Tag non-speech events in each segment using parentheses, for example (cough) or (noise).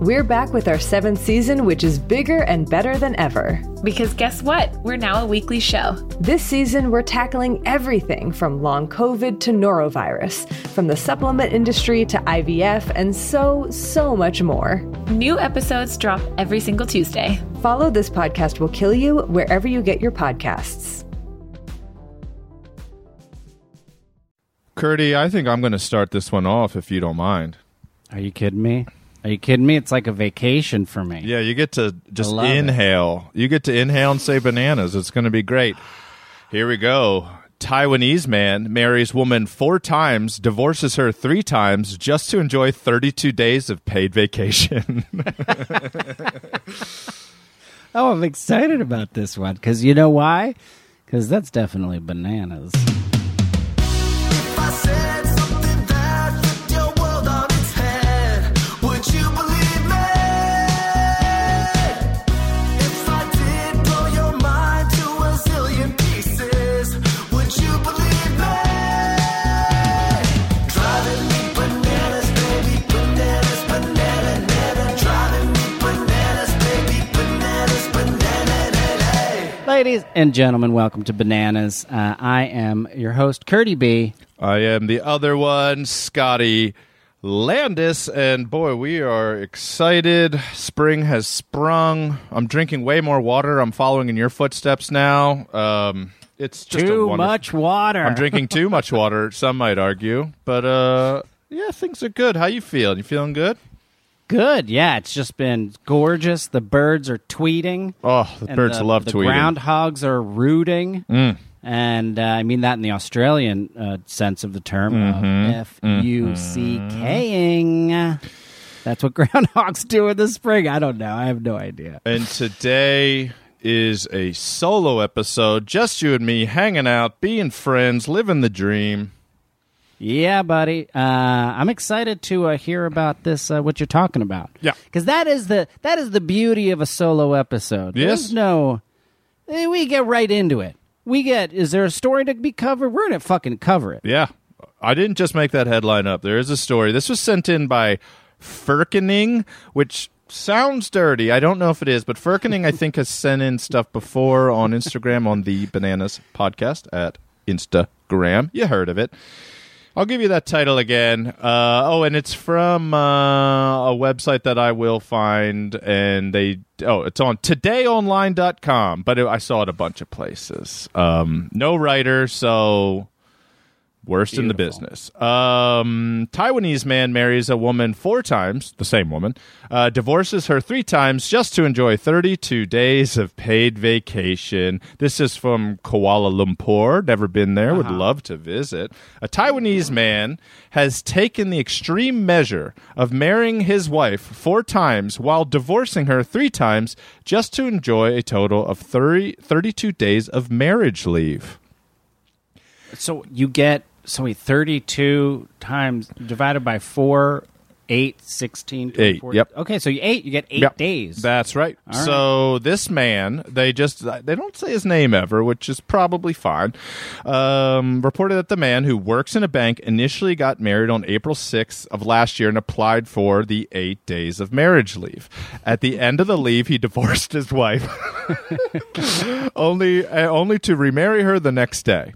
We're back with our seventh season, which is bigger and better than ever. Because guess what? We're now a weekly show. This season, we're tackling everything from long COVID to norovirus, from the supplement industry to IVF, and so, so much more. New episodes drop every single Tuesday. Follow This Podcast Will Kill You wherever you get your podcasts. Curdy, I think I'm going to start this one off if you don't mind. Are you kidding me? Are you kidding me? It's like a vacation for me. Yeah, you get to just love it. inhale. You get to inhale and say bananas. It's going to be great. Here we go. Taiwanese man marries woman four times, divorces her three times just to enjoy 32 days of paid vacation. (laughs) Oh, I'm excited about this one because you know why? Because that's definitely bananas. Ladies and gentlemen, welcome to Bananas. Uh, I am your host, Curdy B. I am the other one, Scotty Landes, and boy, we are excited. Spring has sprung. I'm drinking way more water. I'm following in your footsteps now. Um, it's just Too much water. I'm drinking too much water. Some might argue, but uh, yeah, things are good. How you feeling? You feeling good? Good. Yeah, it's just been gorgeous. The birds are tweeting. Oh, the birds the, love the tweeting. Mm. groundhogs are rooting. And uh, I mean that in the Australian uh, sense of the term, Mm-hmm. F U C K-ing. That's what (laughs) groundhogs do in the spring. I don't know. I have no idea. And today is a solo episode, just you and me hanging out, being friends, living the dream. Yeah, buddy. Uh, I'm excited to uh, hear about this. Uh, what you're talking about? Yeah. because that is the that is the beauty of a solo episode. Yes. There's no. eh, We get right into it. We get. Is there a story to be covered? We're gonna fucking cover it. Yeah. I didn't just make that headline up. There is a story. This was sent in by Firkening, which sounds dirty. I don't know if it is, but Firkening, I think, has sent in stuff before on Instagram on the Bananas podcast at Instagram. You heard of it. I'll give you that title again. Uh, oh, and it's from uh, a website that I will find, and they oh, it's on todayonline.com, but it, I saw it a bunch of places. Um, no writer, so worst in the business. Um, Taiwanese man marries a woman four times, the same woman, uh, divorces her three times just to enjoy 32 days of paid vacation. This is from Kuala Lumpur. Never been there. Would love to visit. A Taiwanese man has taken the extreme measure of marrying his wife four times while divorcing her three times just to enjoy a total of 30, 32 days of marriage leave. So you get so wait, 32 times divided by four, eight, 16, Eight, 24. yep. Okay, so you eight. You get eight Yep. days. That's right. All right. So this man, they just they don't say his name ever, which is probably fine. Um, reported that the man who works in a bank initially got married on April 6th of last year and applied for the eight days of marriage leave. At the end of the leave, he (laughs) divorced his wife, (laughs) only uh, only to remarry her the next day.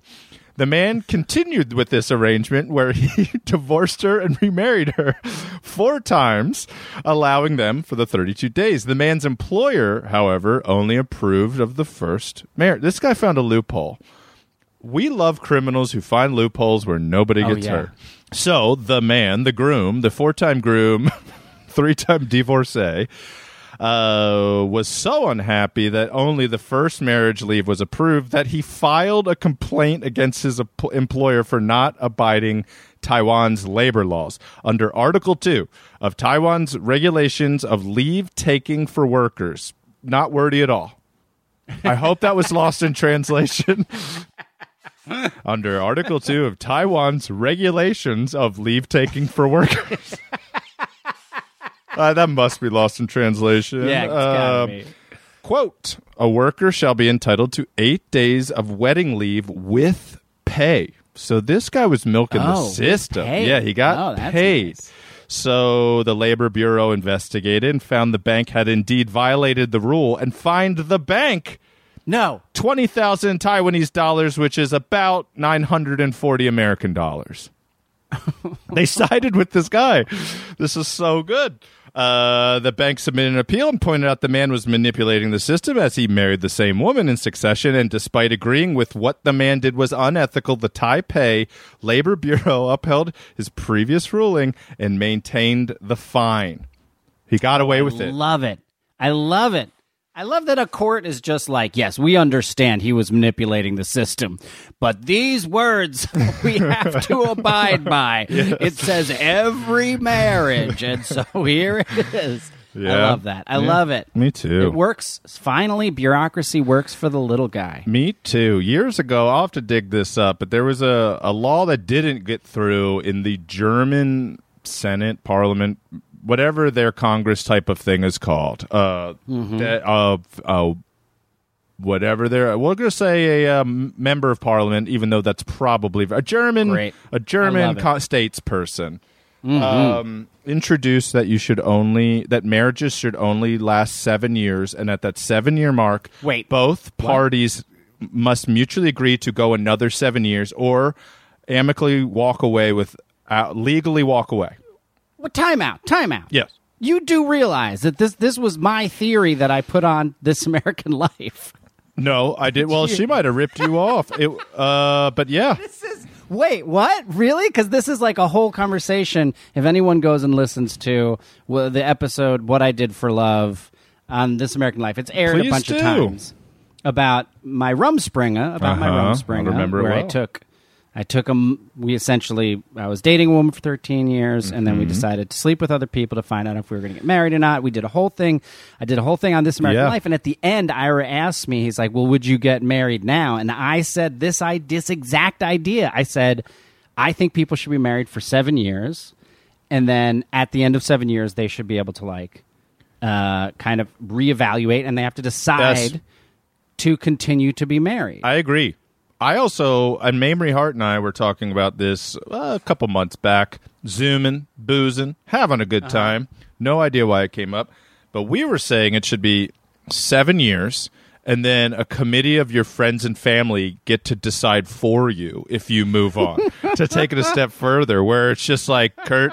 The man continued with this arrangement where he (laughs) divorced her and remarried her four times, allowing them for the 32 days. The man's employer, however, only approved of the first marriage. This guy found a loophole. We love criminals who find loopholes where nobody Oh, gets yeah. hurt. So the man, the groom, the four time groom, (laughs) three time divorcee, uh, was so unhappy that only the first marriage leave was approved that he filed a complaint against his employer for not abiding Taiwan's labor laws. Under Article 2 of Taiwan's regulations of leave taking for workers. Not wordy at all. I hope that was lost in translation. Under Article 2 of Taiwan's regulations of leave taking for workers. (laughs) (laughs) Uh, that must be lost in translation. Yeah, it's gotta Um, be. Quote A worker shall be entitled to eight days of wedding leave with pay. So this guy was milking the Oh, system. pay. Yeah, he got Oh, that's paid. nice. So the Labor Bureau investigated and found the bank had indeed violated the rule and fined the bank No. 20,000 Taiwanese dollars, which is about 940 American dollars. (laughs) they sided with this guy. This is so good. Uh, the bank submitted an appeal and pointed out the man was manipulating the system as he married the same woman in succession. And despite agreeing with what the man did was unethical, the Taipei Labor Bureau (laughs) upheld his previous ruling and maintained the fine. He got away with it. Love it. I love it. I love that a court is just like, yes, we understand he was manipulating the system, but these words (laughs) we (laughs) have to abide by. It says every marriage, and so (laughs) here it is. Yeah. I love that. I Yeah. love it. Me too. It works. Finally, bureaucracy works for the little guy. Me too. Years ago, I'll have to dig this up, but there was a, a law that didn't get through in the German Senate, Parliament, whatever their Congress type of thing is called. Uh, that, uh, uh, whatever they're, we're going to say a um, member of Parliament, even though that's probably a German, Great. a German love it. co- statesperson. Um, introduced that you should only that marriages should only last seven years, and at that seven year mark, Wait, both parties must mutually agree to go another seven years or amicably walk away with uh, legally walk away. Well, time out. Time out. Yes. You do realize that this this was my theory that I put on This (laughs) American Life. No, I did. Well, she might have ripped you off. (laughs) It, uh, but yeah, Wait, what? Really? Because this is like a whole conversation. If anyone goes and listens to well, the episode "What I Did for Love" on This American Life, it's aired Please a bunch do. of times about my Rumspringa, about my Uh-huh. Rumspringa, I remember it where I well. took. I took him. We essentially, I was dating a woman for 13 years, and then we Mm-hmm. decided to sleep with other people to find out if we were going to get married or not. We did a whole thing. I did a whole thing on This American Yeah. Life, and at the end, Ira asked me, he's like, "Well, would you get married now?" And I said this, I this exact idea. I said, I think people should be married for seven years, and then at the end of seven years, they should be able to like, uh, kind of reevaluate, and they have to decide Yes. to continue to be married. I agree. I also, and Mamrie Hart and I were talking about this uh, a couple months back, zooming, boozing, having a good time. No idea why it came up, but we were saying it should be seven years, and then a committee of your friends and family get to decide for you if you move on (laughs) to take it a step further, where it's just like, Kurt,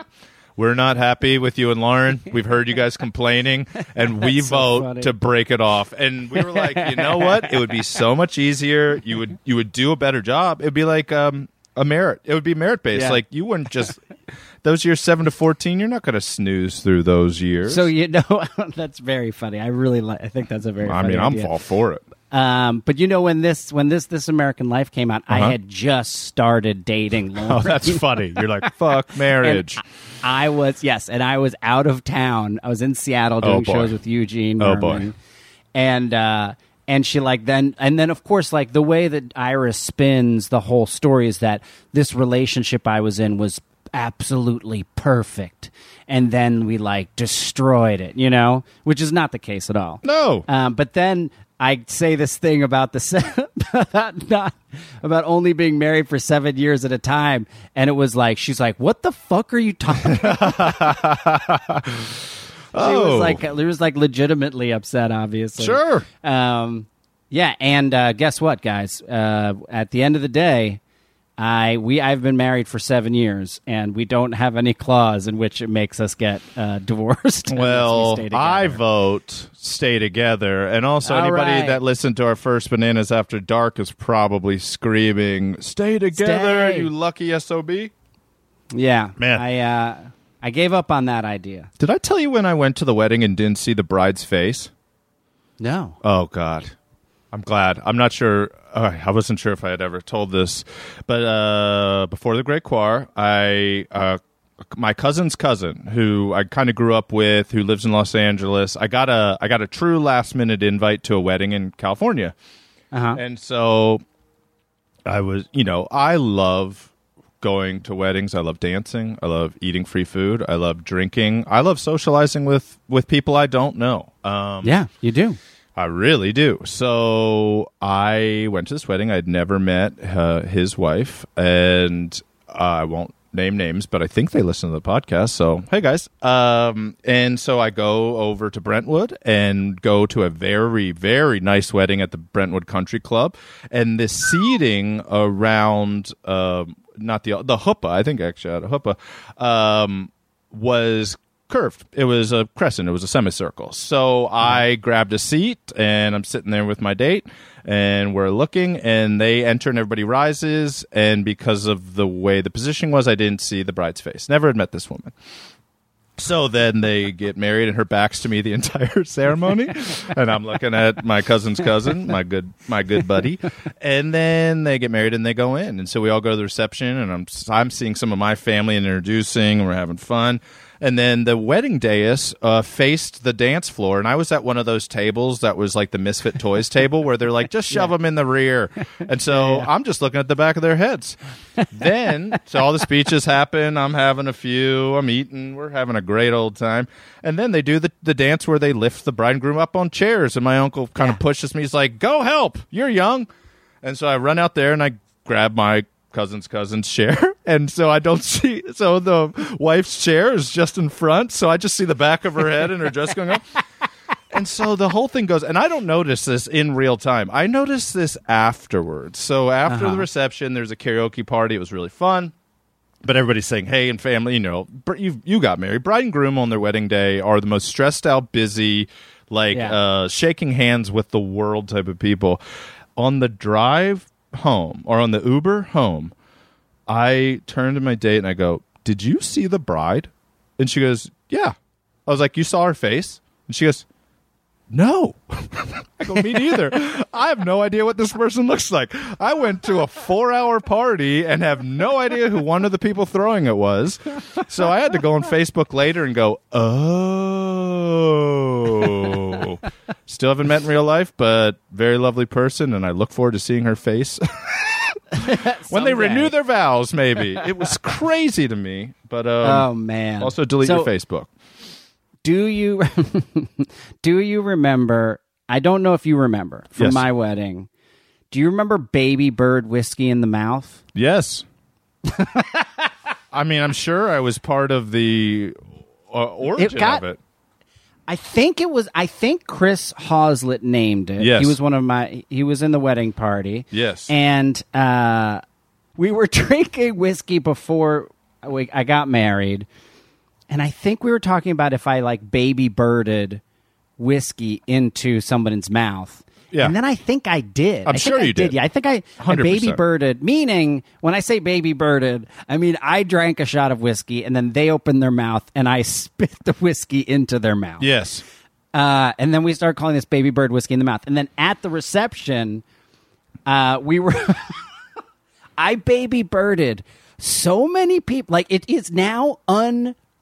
we're not happy with you and Lauren. (laughs) We've heard you guys complaining, and we so vote funny. to break it off. And we were like, you know what? It would be so much easier. You would you would do a better job. It would be like um, a merit. It would be merit based. Yeah. Like you wouldn't just those years seven to fourteen. You're not going to snooze through those years. so you know (laughs) that's very funny. I really like. I think that's a very. Funny. I mean, I'm all for it. Um, but you know when this when this this American Life came out, Uh-huh. I had just started dating Lauren. (laughs) Oh, that's funny. You're like (laughs) fuck marriage. I was yes, and I was out of town. I was in Seattle Oh, doing boy. shows with Eugene. Oh, boy. And uh, and she like then and then of course like the way that Iris spins the whole story is that this relationship I was in was absolutely perfect, and then we like destroyed it. You know, which is not the case at all. No. Um, but then I say this thing about the se- (laughs) about not about only being married for seven years at a time, and it was like she's like, "What the fuck are you talking?" about? (laughs) She Oh. was like, she was like legitimately upset, obviously. Sure. Um, yeah, and uh, guess what, guys? Uh, at the end of the day, I we I've been married for seven years, and we don't have any clause in which it makes us get uh, (laughs) divorced. unless we Well. I vote stay together, and also All anybody right. that listened to our first bananas after dark is probably screaming, "Stay together, Stay. you lucky sob." yeah, Man. I uh, I gave up on that idea. Did I tell you when I went to the wedding and didn't see the bride's face? No, Oh God, I'm glad. I'm not sure. Uh, I wasn't sure if I had ever told this, but uh, before the Great Quar, I uh, my cousin's cousin, who I kind of grew up with, who lives in Los Angeles. I got a I got a true last minute invite to a wedding in California, uh huh. and so I was, you know, I love going to weddings. I love dancing. I love eating free food. I love drinking. I love socializing with with people I don't know. Um, Yeah, you do. I really do. So I went to this wedding. I'd never met uh, his wife, and I won't name names, but I think they listen to the podcast. So hey, guys. Um, and so I go over to Brentwood and go to a very very nice wedding at the Brentwood Country Club, and the seating around. Um, not the the huppah, I think actually at a huppah, um, was curved. It was a crescent. It was a semicircle. So I mm-hmm. grabbed a seat and I'm sitting there with my date and we're looking and they enter and everybody rises. And because of the way the positioning was, I didn't see the bride's face. Never had met this woman. So then they get married, and her back's to me the (laughs) entire ceremony, and I'm looking at my cousin's cousin, my good my good buddy, and then they get married and they go in, and so we all go to the reception, and I'm I'm seeing some of my family and introducing, and we're having fun, and then the wedding dais uh, faced the dance floor, and I was at one of those tables that was like the Misfit Toys table, where they're like, just (laughs) shove them in the rear, and so I'm just looking at the back of their heads. then, so all the speeches happen. I'm having a few. I'm eating. We're having a great old time. And then they do the, the dance where they lift the bride and groom up on chairs. And my uncle kind of pushes me. He's like, "Go help! You're young." And so I run out there and I grab my cousin's cousin's chair. And so I don't (laughs) see. So the wife's chair is just in front. So I just see the back of her head and her dress going up. (laughs) And so the whole thing goes, and I don't notice this in real time. I notice this afterwards. So after the reception, there's a karaoke party. It was really fun. But everybody's saying, "Hey, and family, you know, you you got married. Bride and groom on their wedding day are the most stressed out, busy, like Yeah. uh, shaking hands with the world type of people." On the drive home or on the Uber home, I turned to my date and I go, "Did you see the bride?" And she goes, "Yeah." I was like, "You saw her face?" And she goes, "No." (laughs) I go, "Me neither. I have no idea what this person looks like. I went to a four-hour party and have no idea who one of the people throwing it was. So I had to go on Facebook later and go, oh." Still haven't met in real life, but very lovely person, and I look forward to seeing her face (laughs) (laughs) when they renew their vows. Maybe (laughs) it was crazy to me, but um, Oh man. also delete So, your Facebook. Do you (laughs) do you remember? I don't know if you remember from Yes. my wedding. Do you remember Baby Bird whiskey in the mouth? Yes. I mean, I'm sure I was part of the uh, origin got- of it. I think it was. I think Chris Hoslet named it. Yes. he was one of my. He was in the wedding party. Yes. and uh, we were (laughs) drinking whiskey before we, I got married, and I think we were talking about if I like baby birded whiskey into someone's mouth. Yeah. and then I think I did. I'm I sure you did. Yeah, I think I, I baby birded. Meaning, when I say baby birded, I mean I drank a shot of whiskey, and then they opened their mouth, and I (laughs) spit the whiskey into their mouth. Yes. Uh, and then we started calling this baby bird whiskey in the mouth. And then at the reception, uh, we were, (laughs) I baby birded so many people. Like it is now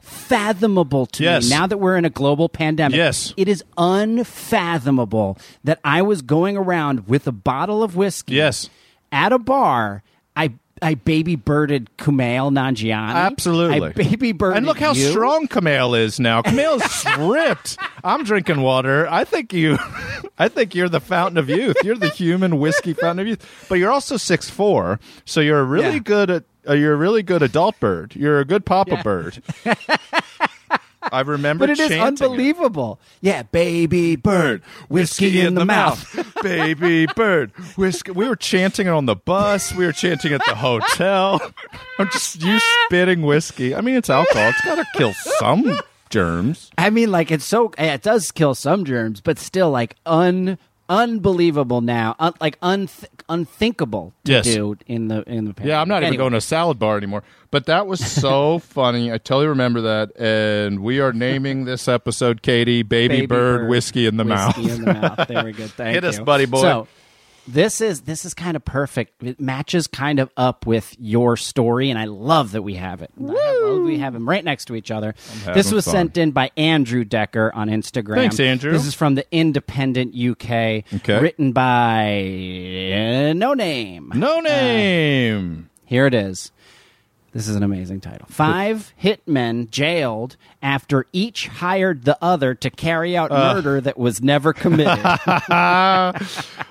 unfathomable to Yes. me now that we're in a global pandemic. Yes. It is unfathomable that I was going around with a bottle of whiskey. Yes. At a bar, I. I baby birded Kumail Nanjiani. Absolutely. I baby birded And look how you. strong Kumail is now. Kumail's (laughs) ripped. I'm drinking water. I think you (laughs) I think you're the fountain of youth. You're the human whiskey fountain of youth. But you're also six four, so you're really Yeah. good at uh, you're a really good adult bird. You're a good papa Yeah. bird. (laughs) I remember But it is unbelievable. Yeah, baby bird, whiskey, in, the, mouth. (laughs) baby bird, whiskey. We were chanting it on the bus. We were chanting at the hotel. (laughs) I'm just you spitting whiskey. I mean, it's alcohol. It's got to kill some germs. I mean, like it's so it does kill some germs, but still, like un unbelievable now, un, like unth- unthinkable to Yes. do in the in the. Yeah, I'm not even Anyway. going to a salad bar anymore. But that was so (laughs) funny. I totally remember that. And we are naming (laughs) this episode, Katie, Baby, Bird, Whiskey in the Mouth. Whiskey in the mouth. (laughs) Thank Hit you. us, buddy boy. So this is this is kind of perfect. It matches kind of up with your story, and I love that we have it. I love we have them right next to each other. This was fun. sent in by Andrew Decker on Instagram. Thanks, Andrew. This is from the Independent UK, Okay. written by uh, No Name. No name. Here it is. This is an amazing title. Five hitmen jailed after each hired the other to carry out murder that was never committed. (laughs)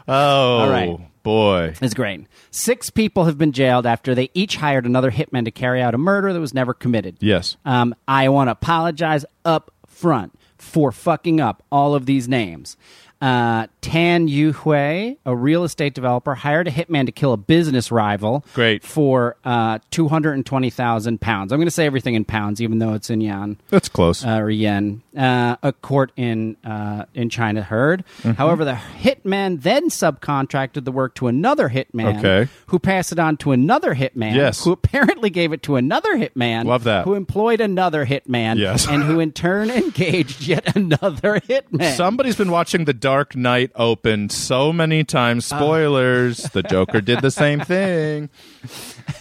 Oh, right. boy. It's great. Six people have been jailed after they each hired another hitman to carry out a murder that was never committed. Yes. Um, I want to apologize up front for fucking up all of these names. Uh, Tan Yu Hui, a real estate developer, hired a hitman to kill a business rival. Great. For uh, 220,000 pounds. I'm going to say everything in pounds, even though it's in yuan That's close. uh, or yen. Uh, a court in uh, in China heard. However, the hitman then subcontracted the work to another hitman, Okay. who passed it on to another hitman, Yes. who apparently gave it to another hitman, Love that. who employed another hitman, Yes. and who in turn (laughs) engaged yet another hitman. Somebody's been watching The Dark Knight open so many times. Ah. Spoilers. the Joker did the same (laughs) thing.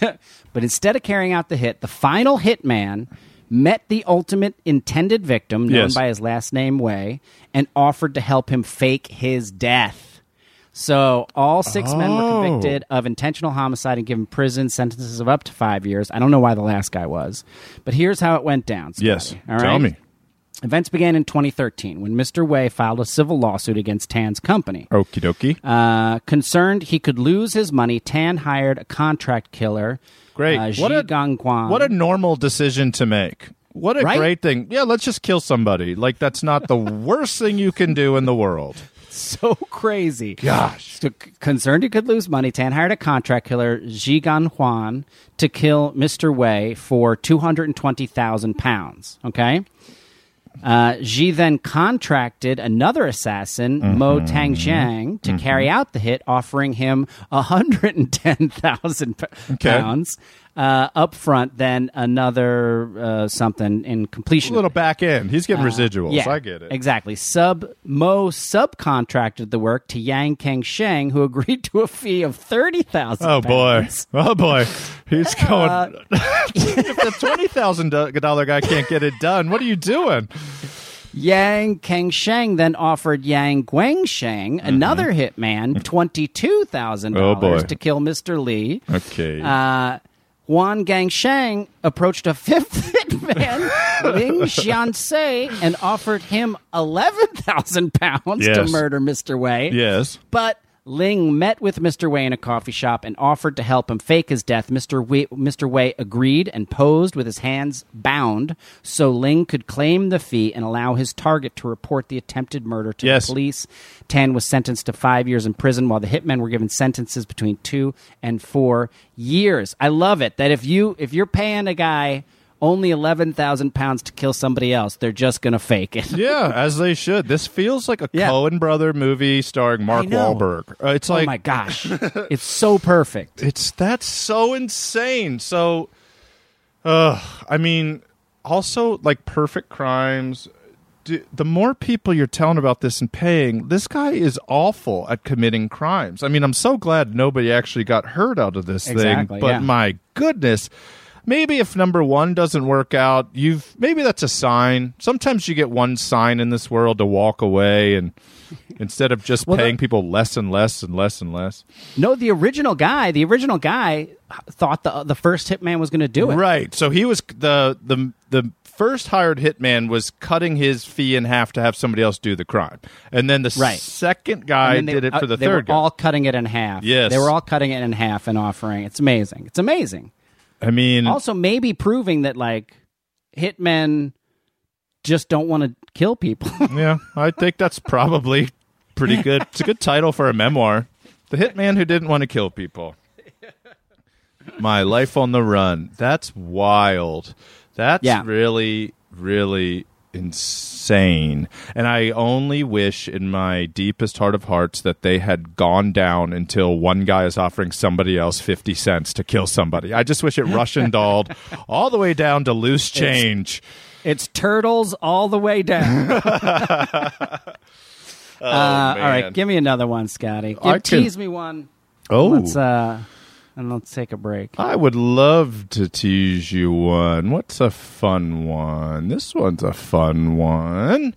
But instead of carrying out the hit, the final hitman met the ultimate intended victim, known Yes. by his last name Way, and offered to help him fake his death. So all six men were Oh. convicted of intentional homicide and given prison sentences of up to five years. I don't know why the last guy was, but here's how it went down. Scotty. Yes. All Tell right? me. Events began in 2013 when Mr. Wei filed a civil lawsuit against Tan's company. Okie dokie. Uh, concerned he could lose his money, Tan hired a contract killer. Great. Uh, What a- Gangguan. What a normal decision to make. What a Right? great thing. Yeah, let's just kill somebody. Like, that's not the (laughs) worst thing you can do in the world. so crazy. Gosh. So, concerned he could lose money, Tan hired a contract killer, Jigan Huan, to kill Mr. Wei for 220,000 pounds. Okay? Uh, Xi then contracted another assassin, Mo Tangxiang, to carry out the hit, offering him 110,000 p- pounds uh, up front, then another uh, something in completion. A little back end. He's getting residuals. Uh, Yeah, I get it. Exactly. Sub Mo subcontracted the work to Yang Kang Sheng, who (laughs) agreed to a fee of thirty thousand. Oh boy! Oh boy! He's Uh, going. (laughs) if the twenty thousand dollar guy can't get it done, what are you doing? Yang Kang Sheng then offered Yang Guang Sheng, another hitman, twenty two thousand Mm-hmm. Oh, boy. dollars to kill Mister Lee. Okay. Uh, Huan Gang Sheng approached a fifth (laughs) hitman, Ling (laughs) Xianxei, and offered him eleven thousand pounds to Yes. murder Mister Wei. yes. But Ling met with Mr. Wei in a coffee shop and offered to help him fake his death. Mr. Wei, Mr. Wei agreed and posed with his hands bound so Ling could claim the fee and allow his target to report the attempted murder to Yes. the police. Tan was sentenced to five years in prison, while the hitmen were given sentences between two and four years. I love it that if you if you're paying a guy only eleven thousand pounds to kill somebody else, they're just gonna fake it. Yeah, as they should. This feels like a Yeah. Coen brother movie starring Mark. Wahlberg. Uh, it's oh my gosh, it's so perfect. it's that's so insane. So, uh, I mean, also like Perfect Crimes. d- The more people you're telling about this and paying, this guy is awful at committing crimes. I mean, I'm so glad nobody actually got hurt out of this Exactly, thing. But yeah. my goodness, maybe if number one doesn't work out, you've maybe that's a sign. Sometimes you get one sign in this world to walk away and. (laughs) Instead of just Well, the- paying people less and less and less and less, No, the original guy, the original guy thought the the first hitman was going to do it. Right. So he was the the the first hired hitman was cutting his fee in half to have somebody else do the crime, and then the Right. second guy they- did it for the they third were guy. all cutting it in half. Yes. they were all cutting it in half and offering. It's amazing. It's amazing. I mean, Also, maybe proving that like hitmen just don't want to kill people. (laughs) yeah, I think that's probably pretty good. It's a good title for a memoir. The hitman who didn't want to kill people. My life on the run. That's wild. That's Yeah. really, really insane. And I only wish in my deepest heart of hearts that they had gone down until one guy is offering somebody else 50 cents to kill somebody. I just wish it Russian dolled (laughs) all the way down to loose change. it's turtles all the way down. (laughs) (laughs) uh, all right, give me another one, Scotty. Give, can- tease me one. Oh. Let's uh, and let's take a break. I would love to tease you one. What's a fun one? This one's a fun one.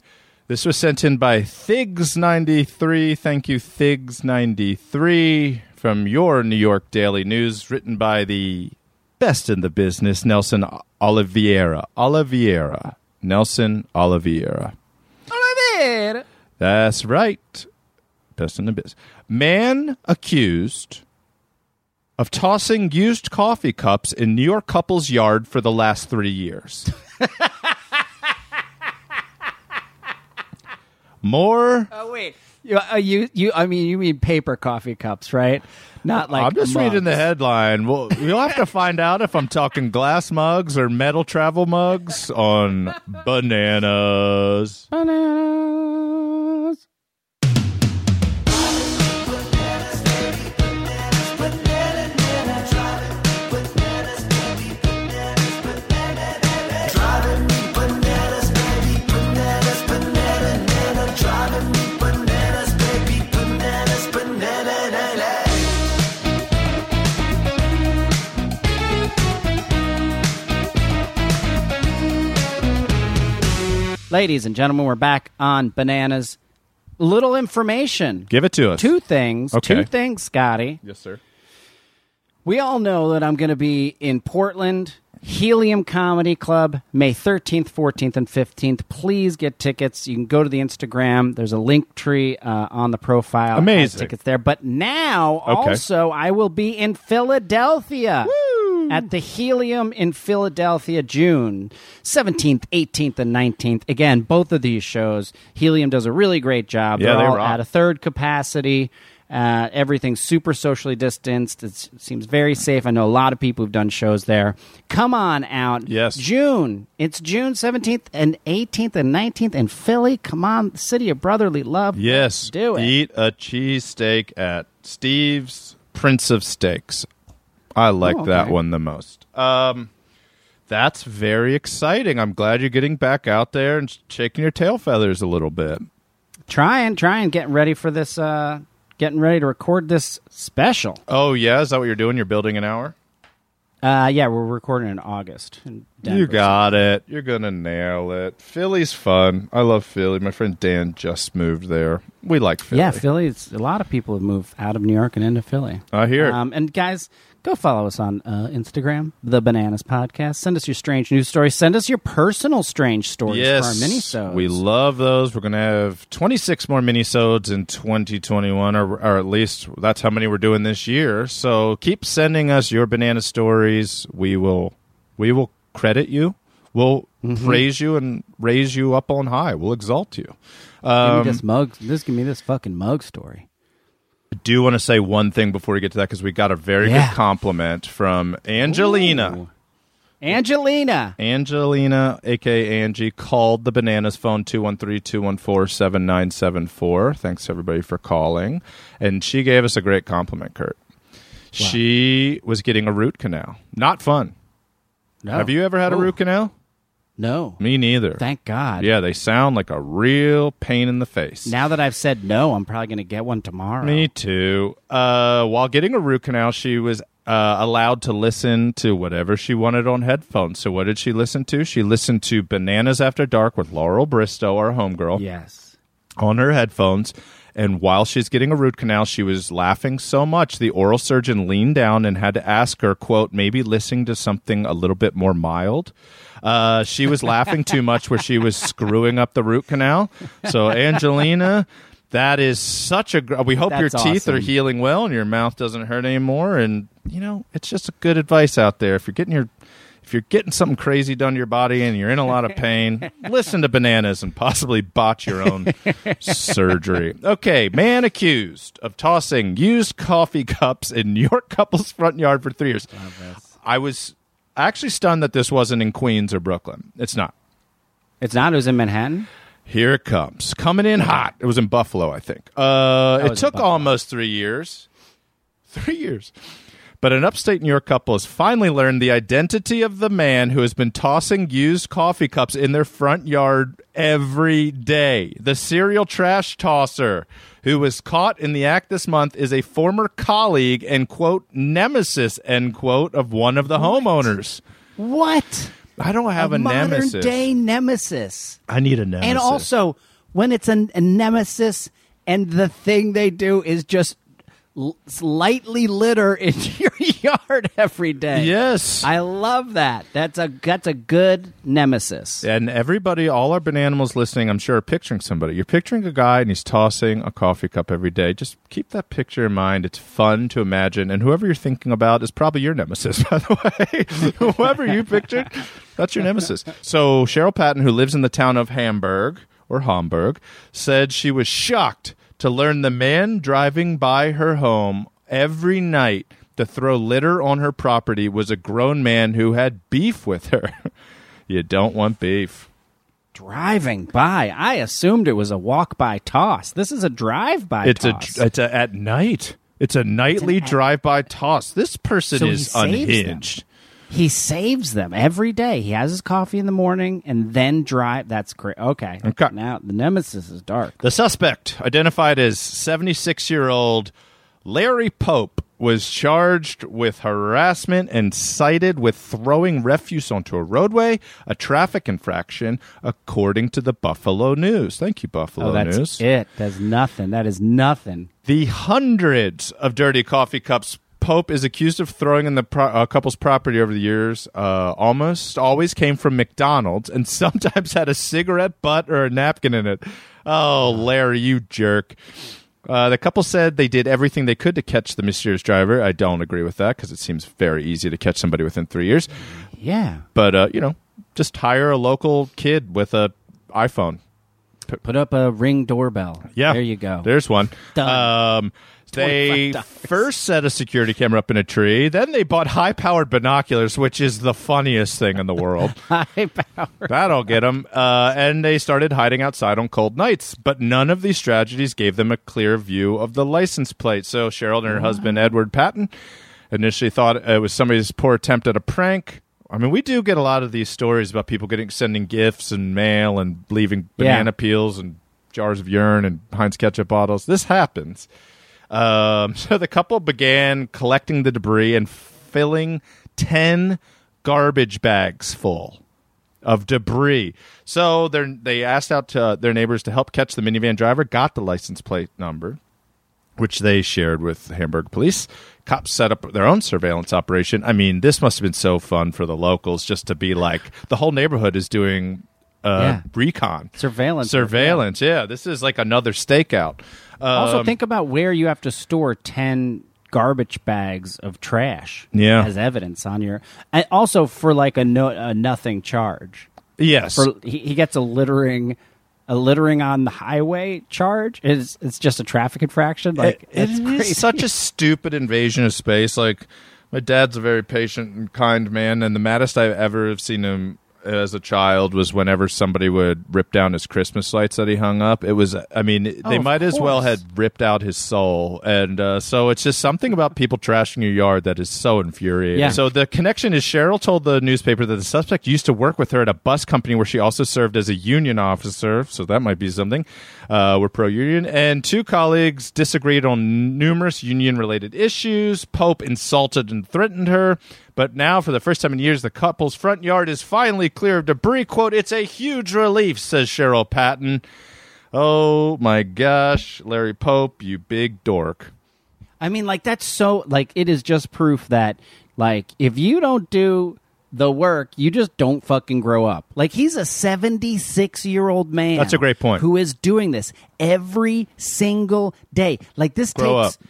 This was sent in by Thigs93. Thank you, Thigs93, from your New York Daily News, written by the best in the business, Nelson Oliveira. Oliveira. Nelson Oliveira. Oliveira. That's right. Best in the business. Man accused of tossing used coffee cups in New York couple's yard for the last three years. (laughs) More. Oh wait, you, uh, you you I mean you mean paper coffee cups, right? Not like I'm just reading the mugs. headline. Well, you'll have to find out if I'm talking glass mugs or metal travel mugs on bananas. Bananas. Ladies and gentlemen, we're back on bananas. Little information. Give it to us. Two things. Okay. Two things, Scotty. Yes, sir. We all know that I'm going to be in Portland, Helium Comedy Club, May 13th, 14th, and 15th. Please get tickets. You can go to the Instagram. There's a link tree uh, on the profile. Amazing. Tickets there. But now, Okay. also, I will be in Philadelphia. At the Helium in Philadelphia, June 17th, 18th, and 19th. Again, both of these shows, Helium does a really great job. Yeah, They're they all rock. at a third capacity. Uh, everything's super socially distanced. It's, it seems very safe. I know a lot of people who've done shows there. Come on out. Yes. June. It's June 17th and 18th and 19th in Philly. Come on, the city of brotherly love. Yes. Do it. Eat a cheesesteak at Steve's Prince of Steaks. I like Oh, okay. that one the most. Um, that's very exciting. I'm glad you're getting back out there and shaking your tail feathers a little bit. Trying, trying, getting ready for this, uh, getting ready to record this special. Oh, yeah? Is that what you're doing? You're building an hour? Uh, yeah, we're recording in August. In. You got it. You're going to nail it. Philly's fun. I love Philly. My friend Dan just moved there. We like Philly. Yeah, Philly. It's, a lot of people have moved out of New York and into Philly. I hear. Um, and guys, go follow us on uh, Instagram, the Bananas Podcast. Send us your strange news stories. Send us your personal strange stories yes, for our minisodes. we love those. We're going to have 26 more minisodes in 2021, or, or at least that's how many we're doing this year. So keep sending us your banana stories. We will, we will credit you. We'll Mm-hmm. praise you and raise you up on high. We'll exalt you. give Um, me this mug. This give me this fucking mug story. Do want to say one thing before we get to that because we got a very Yeah. good compliment from Angelina. Ooh. Angelina. Angelina, aka Angie, called the Bananas phone 213-214-7974. Thanks everybody for calling. And she gave us a great compliment, Kurt. She was getting a root canal. Not fun. No. Have you ever had a Oh, root canal? No. Me neither. Thank God. yeah, they sound like a real pain in the face. Now that I've said no, I'm probably going to get one tomorrow. Me too. Uh, while getting a root canal, she was uh, allowed to listen to whatever she wanted on headphones. So, what did she listen to? She listened to Bananas After Dark with Laurel Bristow, our homegirl, Yes. on her headphones. And while she's getting a root canal, she was laughing so much the oral surgeon leaned down and had to ask her, "quote Maybe listening to something a little bit more mild." Uh, she was laughing too much, where she was screwing up the root canal. So, Angelina, that is such a. Gr- we hope your That's teeth are healing well and your mouth doesn't hurt anymore. And you know, it's just a good advice out there. If you're getting your if you're getting something crazy done to your body and you're in a lot of pain, (laughs) listen to bananas and possibly botch your own surgery. Okay, man accused of tossing used coffee cups in New York couple's front yard for three years. I was actually stunned that this wasn't in Queens or Brooklyn. It's not. It's not. It was in Manhattan. Here it comes. Coming in hot. It was in Buffalo, I think. Uh, it took almost three years. Three years. But an upstate New York couple has finally learned the identity of the man who has been tossing used coffee cups in their front yard every day. The serial trash tosser who was caught in the act this month is a former colleague and, quote, nemesis, end quote, of one of the homeowners. What? I don't have a, modern nemesis. day nemesis. I need a nemesis. And also, when it's an, a nemesis and the thing they do is just l- lightly litter (laughs) in your yard every day. Yes. I love that. That's a that's a good nemesis. And everybody, all our bananimals listening, I'm sure, are picturing somebody. You're picturing a guy and he's tossing a coffee cup every day. Just keep that picture in mind. It's fun to imagine. And whoever you're thinking about is probably your nemesis, (laughs) by the way. whoever you pictured, that's your nemesis. So Cheryl Patton, who lives in the town of Hamburg or Hamburg, said she was shocked to learn the man driving by her home every night to throw litter on her property was a grown man who had beef with her. (laughs) you don't want beef. Driving by, I assumed it was a walk by toss. This is a drive by It's toss. a it's a at night. It's a nightly drive-by toss. This person So is unhinged. He saves them every day. He has his coffee in the morning and then drive. That's great. Okay. Okay. Now the nemesis is dark. The suspect, identified as 76-year-old Larry Pope, was charged with harassment and cited with throwing refuse onto a roadway, a traffic infraction, according to the Buffalo News. Thank you, Buffalo Oh, that's News. it. That's nothing. That is nothing. The hundreds of dirty coffee cups Pope is accused of throwing in the pro- uh, couple's property over the years uh, almost always came from McDonald's and (laughs) sometimes had a cigarette butt or a napkin in it. Oh, Larry, you jerk. Uh, the couple said they did everything they could to catch the mysterious driver. I don't agree with that because it seems very easy to catch somebody within three years. Yeah. But, uh, you know, just hire a local kid with a iPhone. Put up a ring doorbell. Yeah, There you go. There's one. Done. Um, they first set a security camera up in a tree. Then they bought high-powered binoculars, which is the funniest thing in the world. (laughs) High power. That'll get them. Uh, and they started hiding outside on cold nights. But none of these strategies gave them a clear view of the license plate. So Cheryl and her husband Edward Patton initially thought it was somebody's poor attempt at a prank. I mean, we do get a lot of these stories about people getting sending gifts and mail and leaving banana Yeah. peels and jars of urine and Heinz ketchup bottles. This happens. Um, (laughs) so the couple began collecting the debris and filling 10 garbage bags full of debris. So they they asked out to their neighbors to help catch the minivan driver, got the license plate number, which they shared with Hamburg police. Cops set up their own surveillance operation. I mean, this must have been so fun for the locals just to be like, the whole neighborhood is doing uh, Yeah. recon. Surveillance. Surveillance, yeah. This is like another stakeout. Also, Um, think about where you have to store 10 garbage bags of trash Yeah. as evidence on your. And also for like a, no, a nothing charge. yes. For he, he gets a littering. A littering on the highway charge is it's just a traffic infraction. Like it it's is crazy. such a (laughs) stupid invasion of space. Like my dad's a very patient and kind man, and the maddest I've ever have seen him as a child was whenever somebody would rip down his Christmas lights that he hung up. It was, I mean, they Oh, of might as well course. had ripped out his soul, and uh, so it's just something about people trashing your yard that is so infuriating. Yeah. So the connection is Cheryl told the newspaper that the suspect used to work with her at a bus company where she also served as a union officer. So that might be something. Uh, we're pro union. And two colleagues disagreed on numerous union related issues. Pope insulted and threatened her. But now, for the first time in years, the couple's front yard is finally clear of debris. Quote, it's a huge relief, says Cheryl Patton. Oh my gosh, Larry Pope, you big dork. I mean, like that's so like it is just proof that like if you don't do the work, you just don't fucking grow up. Like he's a 76 year old man. That's a great point. Who is doing this every single day? Like this Grow takes up.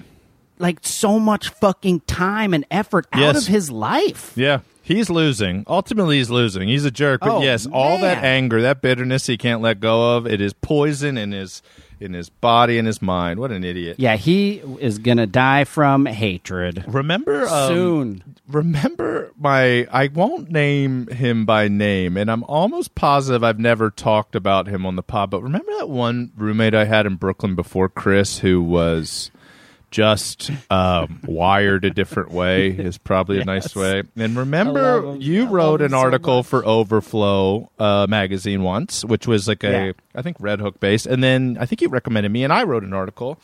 Like so much fucking time and effort out Yes. of his life. Yeah. He's losing. Ultimately, he's losing. He's a jerk. But Oh, yes, all that anger, that bitterness he can't let go of, it is poison in his in his body and his mind. What an idiot. Yeah, he is gonna die from hatred Remember um, soon. Remember my I won't name him by name, and I'm almost positive I've never talked about him on the pod, but remember that one roommate I had in Brooklyn before Chris who was just um, wired a different way is probably a (laughs) nice way. And remember you I wrote an article much. for Overflow uh, magazine once, which was like a Yeah. I think Red Hook based, and then I think you recommended me, and I wrote an article.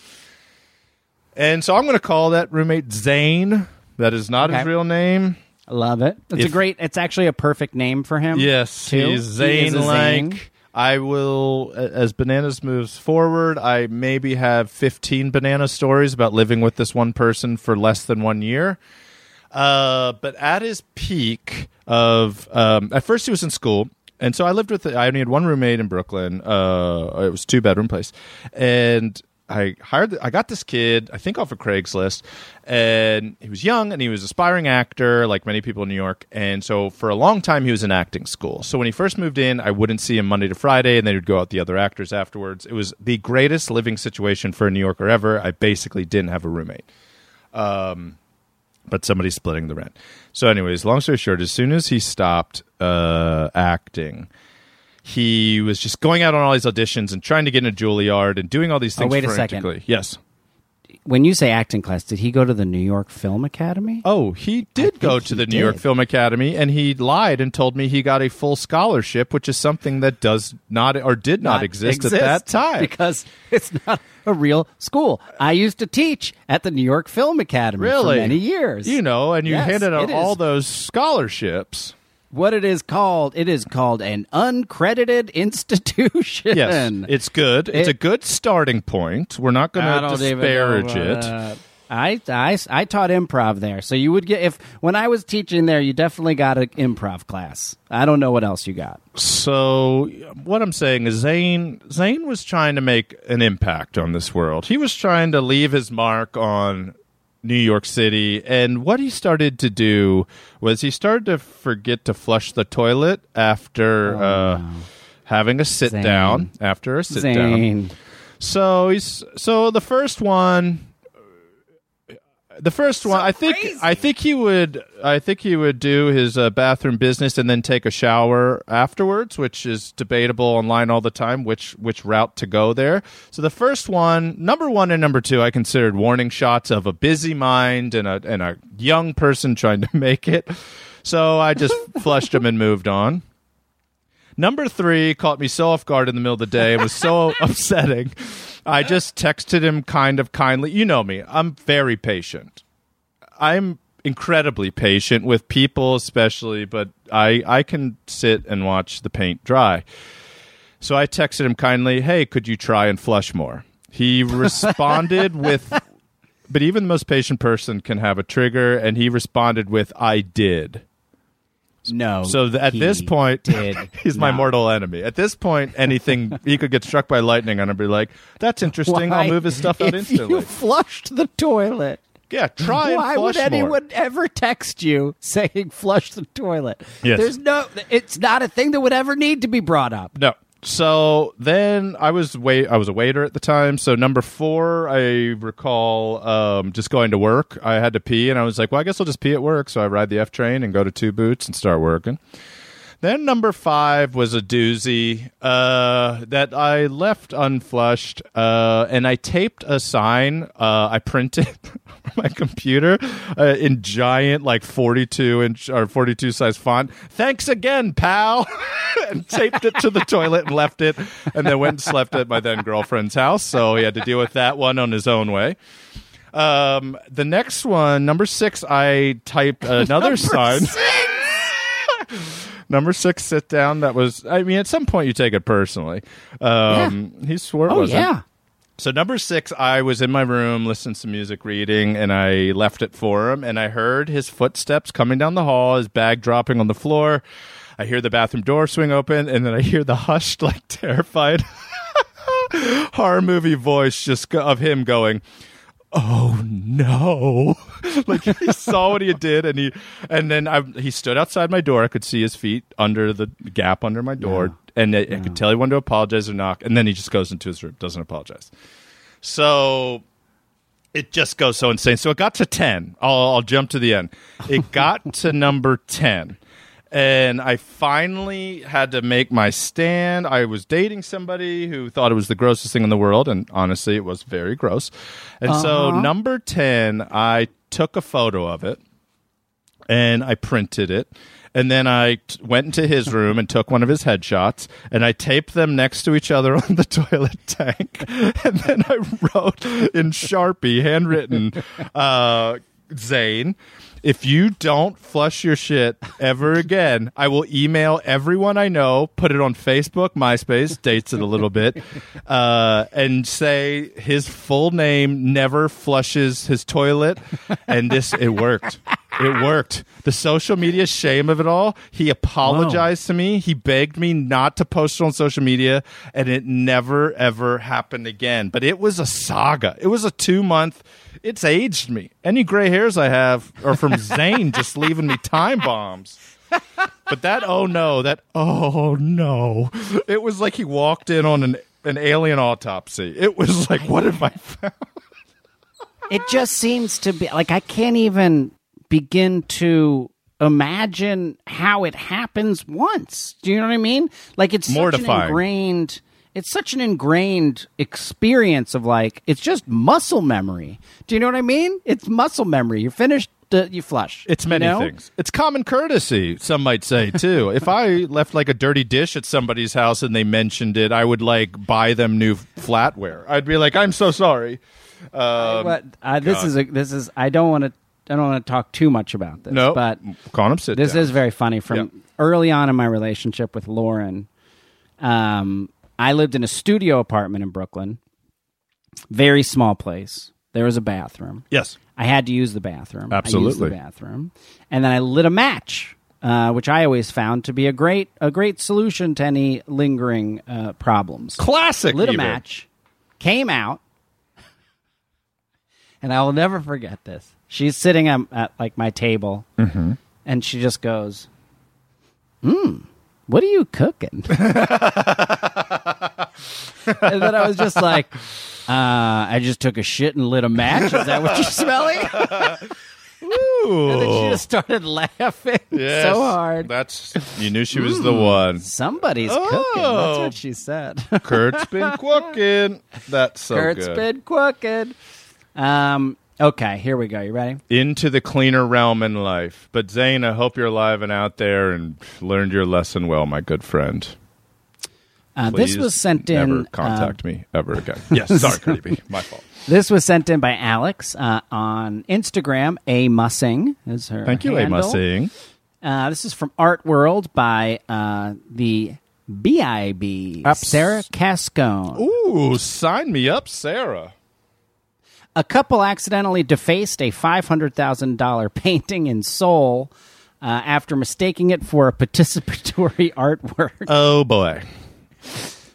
And so I'm going to call that roommate Zane. That is not his real name. I love it. It's If- a great. It's actually a perfect name for him. Yes, too. he's Zane is a Zane. I will, as Bananas moves forward, I maybe have 15 banana stories about living with this one person for less than one year. Uh, but at his peak of, um, at first he was in school. And so I lived with, I only had one roommate in Brooklyn. Uh, it was two bedroom place. And I hired, I got this kid, I think off of Craigslist, and he was young and he was aspiring actor, like many people in New York. And so for a long time, he was in acting school. So when he first moved in, I wouldn't see him Monday to Friday, and then he'd go out the other actors afterwards. It was the greatest living situation for a New Yorker ever. I basically didn't have a roommate um but somebody's splitting the rent. So, anyways, long story short, as soon as he stopped uh, acting, he was just going out on all these auditions and trying to get into Juilliard and doing all these things. Oh, things. wait a second. Yes. When you say acting class, did he go to the New York Film Academy? Oh, he did go to the New York. Film Academy, and he lied and told me he got a full scholarship, which is something that does not or did not, exist, at that (laughs) time. because it's not a real school. I used to teach at the New York Film Academy really, for many years. You know, and you Yes, handed out all those scholarships. What it is called? It is called an uncredited (laughs) institution. Yes, it's good. It's It- a good starting point. We're not going to disparage it. I, I, I taught improv there, so you would get if when I was teaching there, you definitely got an improv class. I don't know what else you got. So what I'm saying is Zane Zane was trying to make an impact on this world. He was trying to leave his mark on New York City and what he started to do was he started to forget to flush the toilet after uh, having a sit Oh, Zane. down after a sit down. So he's so the first one the first one I think I think he would I think he would do his uh, bathroom business and then take a shower afterwards which is debatable online all the time which which route to go there. So the first one number 1 and number 2 I considered warning shots of a busy mind and a and a young person trying to (laughs) make it. So I just (laughs) flushed him and moved on. Number three caught me so off guard in the middle of the day and was so (laughs) upsetting. I just texted him kind of kindly. You know me, I'm very patient. I'm incredibly patient with people, especially, but I, I can sit and watch the paint dry. So I texted him kindly, Hey, could you try and flush more? He (laughs) responded with, but even the most patient person can have a trigger, and he responded with, I did. No. So th- at this point, (laughs) he's my mortal enemy. At this point, anything (laughs) he could get struck by lightning, and I'd be like, "That's interesting. Why- I'll move his stuff out if instantly." You flushed the toilet. yeah, try and Why flush would anyone more. ever text you saying flush the toilet? Yes. There's no. It's not a thing that would ever need to be brought up. No. So then I was wait. I was a waiter at the time. So number four, I recall um, just going to work. I had to pee, and I was like, "Well, I guess I'll just pee at work." So I ride the F train and go to Two Boots and start working. Then number five was a doozy uh, that I left unflushed, uh, and I taped a sign. Uh, I printed (laughs) on my computer uh, in giant, like forty-two inch or forty-two size font. Thanks again, pal, (laughs) and taped it to the toilet and left it, and then went and slept at my then girlfriend's house. So he had to deal with that one on his own way. Um, the next one, number six, I typed (laughs) another sign. Number six, sit down. That was, I mean, at some point you take it personally. Um, He swore it Oh wasn't. yeah. So number six, I was in my room listening to music, reading, and I left it for him, and I heard his footsteps coming down the hall, his bag dropping on the floor. I hear the bathroom door swing open, and then I hear the (laughs) hushed, like terrified (laughs) horror movie voice just go- of him going, "Oh no!" (laughs) like he (laughs) saw what he did, and he and then I, he stood outside my door. I could see his feet under the gap under my door, and I, I could tell he wanted to apologize or knock. And then he just goes into his room, doesn't apologize. So it just goes so insane. So it got to 10. I'll, I'll jump to the end. It got to number 10. And I finally had to make my stand. I was dating somebody who thought it was the grossest thing in the world. And honestly, it was very gross. And so, number 10, I took a photo of it and I printed it. And then I t- went into his (laughs) room and took one of his headshots, and I taped them next to each other (laughs) on the toilet tank. (laughs) And then I wrote in Sharpie, handwritten, uh, Zane, if you don't flush your shit ever again, I will email everyone I know, put it on Facebook, MySpace, dates it a little bit, (laughs) uh, and say his full name never flushes his toilet. And this, it worked. It worked. The social media shame of it all. He apologized to me. He begged me not to post it on social media, and it never ever happened again. But it was a saga. It was a two month. It's aged me. Any gray hairs I have are from (laughs) Zane just leaving me time bombs. But that oh no, that oh no, it was like he walked in on an an alien autopsy. It was like, what have I found? it just seems to be like I can't even begin to imagine how it happens once. Do you know what I mean? Like it's such an Mortifying. ingrained it's such an ingrained experience of like it's just muscle memory. Do you know what I mean? It's muscle memory. You're finished uh, you flush. It's many you know? things. It's common courtesy, some might say too. (laughs) if I left like a dirty dish at somebody's house and they mentioned it, I would like buy them new flatware. I'd be like, "I'm so sorry." Um, But uh, this is a, this is I don't want to I don't want to talk too much about this. no, but Connor, sit this down. is very funny. From Yeah. early on in my relationship with Lauren, um, I lived in a studio apartment in Brooklyn, very small place. There was a bathroom. yes. I had to use the bathroom. I used Absolutely. the bathroom, and then I lit a match, uh, which I always found to be a great a great solution to any lingering uh, problems Classic. lit a even. match, came out, (laughs) and I will never forget this. She's sitting at, at like my table, Mm-hmm. and she just goes, "Hmm, what are you cooking?" (laughs) and then I was just like, uh, "I just took a shit and lit a match. Is that what you're smelling?" Ooh. (laughs) and then she just started laughing Yes. so hard. That's you knew she was the one. Somebody's cooking. That's Oh. what she said. Kurt's been (laughs) cooking. That's so Kurt's good. been cooking. Um. Okay, here we go. You ready? Into the cleaner realm in life. But Zane, I hope you're alive and out there and learned your lesson well, my good friend. Uh, this was sent in. Never uh, contact me ever again. (laughs) Yes, sorry, Cardi B. My fault. this was sent in by Alex uh, on Instagram. A Mussing is her. Thank you, handle. Emma Singh. Uh, this is from Art World by uh, the BIB Sarah Cascone. Ooh, sign me up, Sarah. A couple accidentally defaced a five hundred thousand dollar (laughs) painting in Seoul. Uh, after mistaking it for a participatory (laughs) artwork. Oh boy.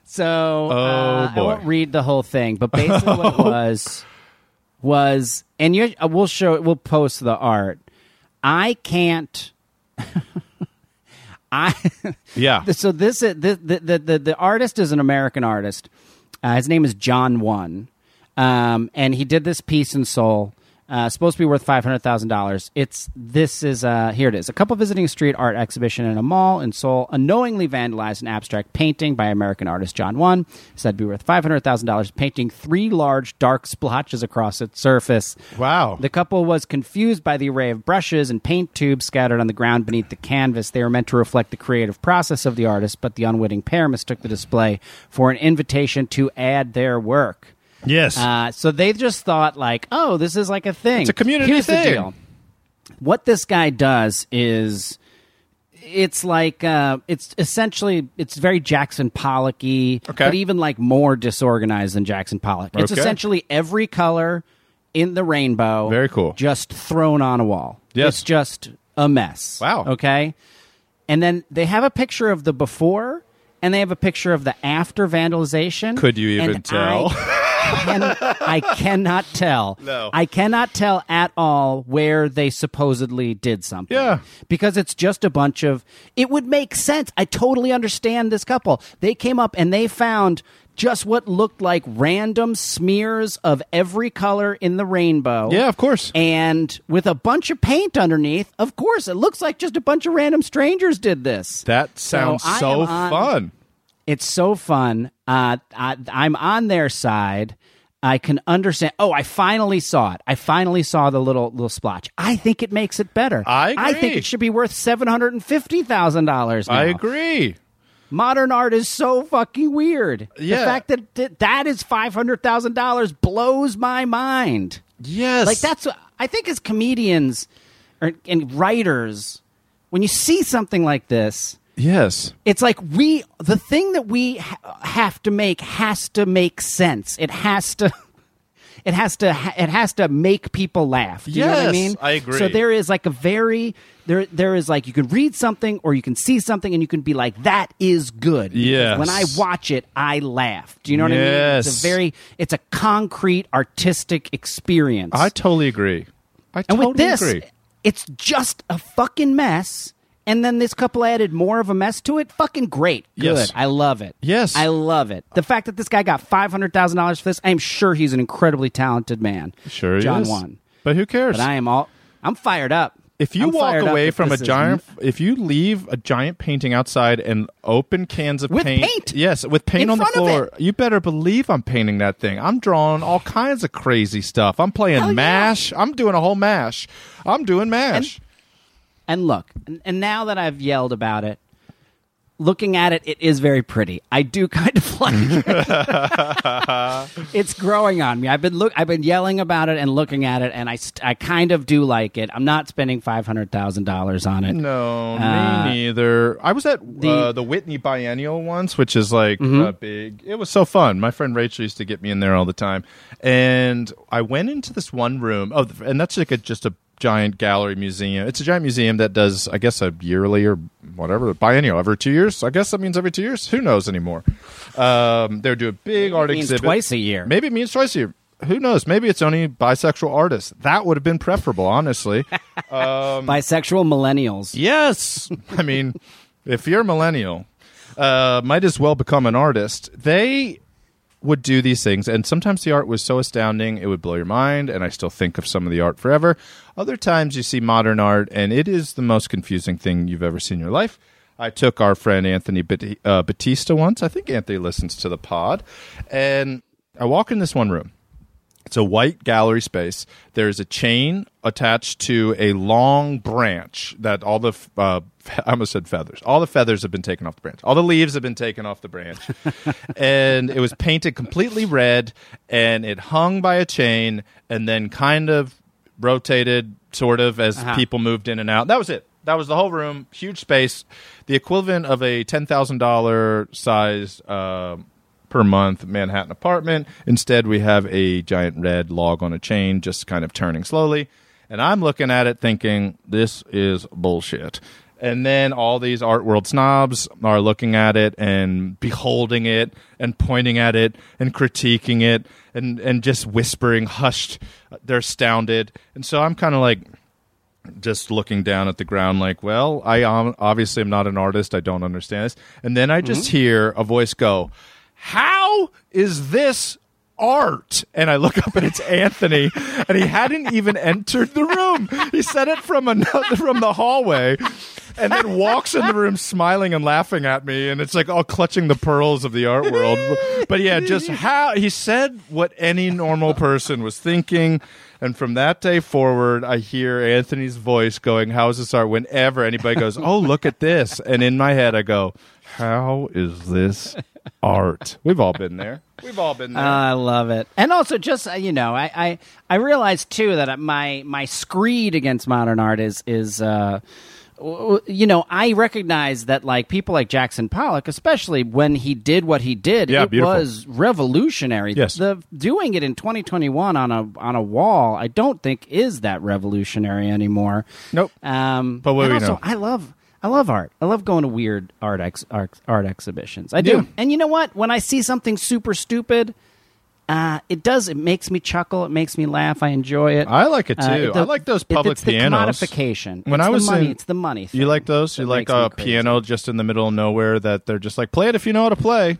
So Oh, uh, I boy. won't read the whole thing, but (laughs) basically what it was was, and you, uh, we'll show, we'll post the art. I can't. I Yeah. so this is the the, the the the artist is an American artist. Uh, his name is JonOne, um, and he did this piece in Seoul. Uh, supposed to be worth five hundred thousand dollars. It's this is uh, here it is. A couple visiting a street art exhibition in a mall in Seoul unknowingly vandalized an abstract painting by American artist JonOne. Said to be worth five hundred thousand dollars. Painting three large dark splotches across its surface. Wow. The couple was confused by the array of brushes and paint tubes scattered on the ground beneath the canvas. They were meant to reflect the creative process of the artist, but the unwitting pair mistook the display for an invitation to add their work. Yes. Uh, so they just thought, like, oh, this is like a thing. It's a community Here's thing. The deal. What this guy does is. It's like uh, it's essentially it's very Jackson Pollocky, Okay. but even like more disorganized than Jackson Pollock. It's Okay. essentially every color in the rainbow, Very cool. just thrown on a wall. Yes. It's just a mess. Wow. Okay. And then they have a picture of the before and they have a picture of the after vandalization. Could you even tell? I, (laughs) can, I cannot tell. No. I cannot tell at all where they supposedly did something. Yeah. Because it's just a bunch of. It would make sense. I totally understand this couple. They came up and they found just what looked like random smears of every color in the rainbow. yeah, of course. And with a bunch of paint underneath, of course, it looks like just a bunch of random strangers did this. That sounds so on- fun. It's so fun. Uh, I, I'm on their side. I can understand. Oh, I finally saw it. I finally saw the little little splotch. I think it makes it better. I I think it should be worth seven hundred and fifty thousand dollars. I agree. Modern art is so fucking weird. Yeah. The fact that th- that is five hundred thousand dollars blows my mind. Yes. Like that's what I think as comedians or, and writers, when you see something like this, Yes. it's like we the thing that we ha- have to make has to make sense. It has to. (laughs) It has to. ha- It has to make people laugh. Do you know what I Yes, mean? I agree. So there is like a very there. There is like you can read something or you can see something and you can be like, "That is good." Yes. When I watch it, I laugh. Do you know what I mean? Yes. It's a very. It's a concrete artistic experience. I totally agree. I And totally with this, agree. it's just a fucking mess. And then this couple added more of a mess to it. Fucking great. Good. Yes. I love it. Yes. I love it. The fact that this guy got $500,000 for this, I am sure he's an incredibly talented man. Sure, he John is. one. But who cares? But I am all, I'm fired up. if you I'm walk away from a giant, if you leave a giant painting outside and open cans of With paint, paint! yes, with paint In on the floor, you better believe I'm painting that thing. I'm drawing all kinds of crazy stuff. I'm playing Hell yeah. Mash. I'm doing a whole Mash. I'm doing Mash. And look, and, and now that I've yelled about it, looking at it, it is very pretty. I do (laughs) kind of like it. it's growing on me. I've been look. I've been yelling about it and looking at it, and I st- I kind of do like it. I'm not spending five hundred thousand dollars on it. No, Uh, me neither. I was at the, the- uh, the Whitney Biennial once, which is like Mm-hmm. uh, big. It was so fun. My friend Rachel used to get me in there all the time, and I went into this one room. Oh, and that's like a, just a giant gallery museum. It's a giant museum that does, I guess, a yearly or whatever biennial every two years. I guess that means every two years. Who knows anymore? Um, they do a big art it means exhibit twice a year. Maybe it means twice a year. Who knows? Maybe it's only bisexual artists. That would have been preferable, honestly. (laughs) Bisexual millennials. Yes. I mean, if you're a millennial, uh, might as well become an artist. They would do these things, and sometimes the art was so astounding it would blow your mind, and I still think of some of the art forever. Other times you see modern art, and it is the most confusing thing you've ever seen in your life. I took our friend Anthony Bat- uh, Batista once. I think Anthony listens to the pod, and I walk in this one room. It's a white gallery space. There's a chain attached to a long branch that all the uh, I almost said feathers. All the feathers have been taken off the branch. All the leaves have been taken off the branch, (laughs) and it was painted completely red, and it hung by a chain, and then kind of rotated, sort of as Uh-huh. people moved in and out. That was it. That was the whole room, huge space, the equivalent of a ten thousand dollar size. Uh, per month Manhattan apartment. Instead, we have a giant red log on a chain, just kind of turning slowly. And I'm looking at it thinking, this is bullshit. And then all these art world snobs are looking at it and beholding it and pointing at it and critiquing it and, and just whispering, hushed. They're astounded. And so I'm kind of like, just looking down at the ground like well i um, obviously am not an artist i don't understand this and then i just hear a voice go how is this art. And i look up and it's anthony. And he hadn't even entered the room. He said it from another (laughs) from the hallway and then walks in the room smiling and laughing at me. And it's like all clutching the pearls of the art world. But yeah just how he said what any normal person was thinking. And from that day forward i hear anthony's voice going how is this art? Whenever anybody goes oh look at this. And in my head i go how is this (laughs) art we've all been there we've all been there I love it, and also just uh, you know, I I, I realize too that my my screed against modern art is is. Uh, you know, I recognize that like people like Jackson Pollock, especially when he did what he did, Yeah, it beautiful. was revolutionary. Yes. The doing it in 2021 on a on a wall, I don't think is that revolutionary anymore. Nope. Um, But what and do also, know? I love I love art. I love going to weird art ex, art, art exhibitions. I do. Yeah. And you know what? When I see something super stupid, uh, it does. It makes me chuckle. It makes me laugh. I enjoy it. I like it too. Uh, I like those it- public it's the pianos. commodification. When It's I the was money. in- it's the money. you like those you like a piano just in the middle of nowhere that they're just like play it if you know how to play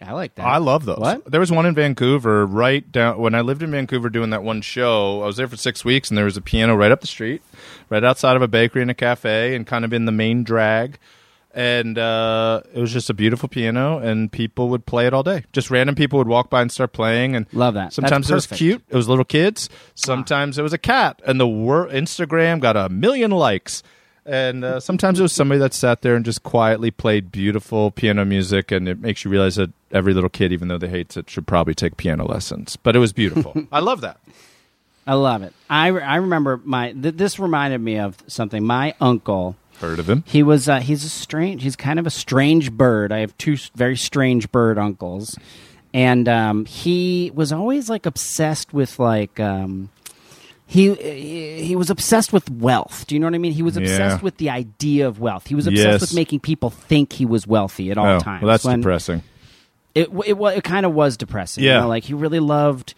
I like that. I love those. What? There was one in Vancouver right down when I lived in Vancouver doing that one show. I was there for six weeks, and there was a piano right up the street, right outside of a bakery and a cafe, and kind of in the main drag. And uh, it was just a beautiful piano, and people would play it all day. Just random people would walk by and start playing. And Love that. Sometimes it was cute. It was little kids. Sometimes it was a cat, and the wor- Instagram got a million likes. And uh, sometimes it was somebody that sat there and just quietly played beautiful piano music, and it makes you realize that every little kid, even though they hate it, should probably take piano lessons. But it was beautiful. (laughs) I love that. I love it. I, I remember my th- this reminded me of something. My uncle, Heard of him? he was uh, he's a strange. He's kind of a strange bird. I have two very strange bird uncles, and um, he was always like obsessed with like. Um, he, he he was obsessed with wealth. Do you know what I mean? He was obsessed Yeah. with the idea of wealth. He was obsessed Yes. with making people think he was wealthy at all oh, times. well, that's When- depressing. it it, wa- it kind of was depressing. Yeah. you know, like he really loved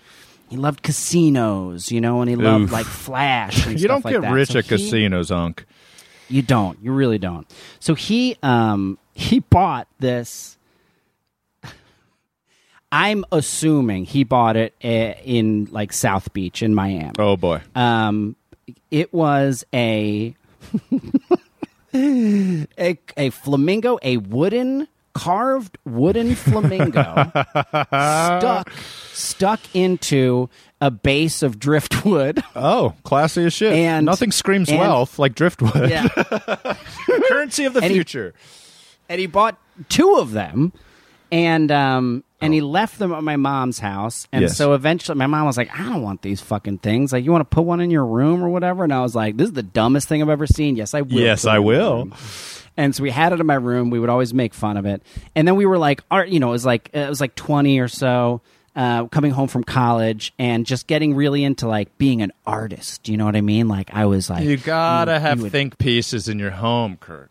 he loved casinos, you know, and he loved Oof. like Flash. And (laughs) You don't like get that. rich So at he- casinos, Unc. You don't. You really don't. So he um he bought this. I'm assuming he bought it uh, in like South Beach in Miami. Oh boy. Um, it was a (laughs) a a flamingo, a wooden carved wooden (laughs) flamingo stuck stuck into a base of driftwood. Oh, classy as shit. And- Nothing screams and- wealth like driftwood. Yeah. (laughs) Currency of the And he- future. and he bought two of them and um and he left them at my mom's house. And Yes. so eventually my mom was like i don't want these fucking things. Like you want to put one in your room or whatever? And i was like this is the dumbest thing i've ever seen. Yes i will Yes, I will. and so we had it in my room. We would always make fun of it. And then we were like art you know it was like it was like 20 or so uh, coming home from college and just getting really into like being an artist. You know what i mean? Like i was like You gotta you have would- think pieces in your home, Kurt.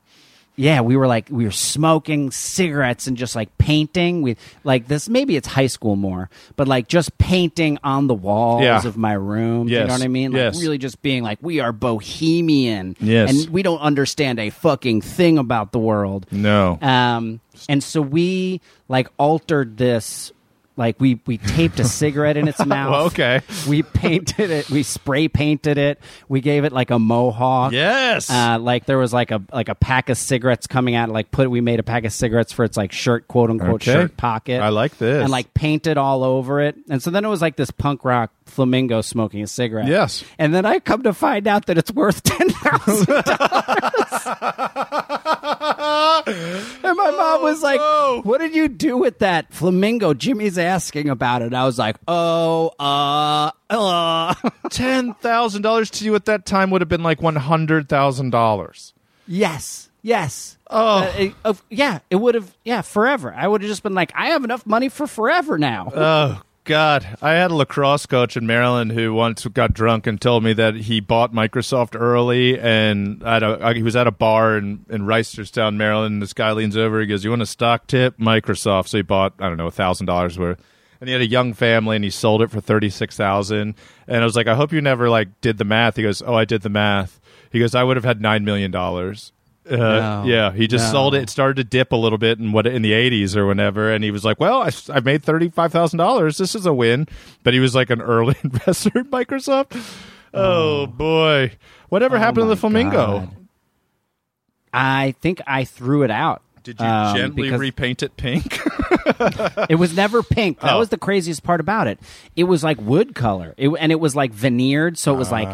Yeah, we were like we were smoking cigarettes and just like painting. We like this. Maybe it's high school more, but like just painting on the walls Yeah. of my room. You Yes. know what I mean? Like Yes. really just being like we are bohemian. Yes. and we don't understand a fucking thing about the world. No. Um, and so we like altered this. Like we we taped a cigarette in its (laughs) mouth. Well, okay. We painted it. We spray painted it. We gave it like a mohawk. yes. Uh, like there was like a like a pack of cigarettes coming out. Like put we made a pack of cigarettes for its like shirt quote unquote Okay. shirt pocket. I like this. and like painted all over it. And so then it was like this punk rock flamingo smoking a cigarette. Yes. And then I come to find out that it's worth (laughs) ten thousand dollars. (laughs) and my mom was like, no. "What did you do with that flamingo?" Jimmy's asking about it. I was like, "Oh, uh, uh." (laughs) ten thousand dollars to you at that time would have been like one hundred thousand dollars. Yes. Yes. Oh. Uh, it- of- yeah. It would have. Yeah. Forever. I would have just been like, I have enough money for forever now. Oh God! I had a lacrosse coach in Maryland who once got drunk and told me that he bought Microsoft early, and at a, uh, he was at a bar in, in Reisterstown, Maryland. And this guy leans over, he goes, "You want a stock tip? Microsoft." So he bought I don't know a thousand dollars worth, and he had a young family, and he sold it for thirty six thousand. And I was like, "I hope you never like did the math." He goes, "Oh, I did the math." He goes, "I would have had nine million dollars." Uh, No. yeah, he just No. sold it. It started to dip a little bit in what in the '80s or whenever, and he was like, "Well, I, I made thirty five thousand dollars. This is a win." But he was like an early (laughs) investor in Microsoft. Oh, boy, whatever Oh happened to the flamingo? God. I think I threw it out. Did you Um, gently repaint it pink? (laughs) It was never pink. That Oh. was the craziest part about it. It was like wood color, it, and it was like veneered, so it was like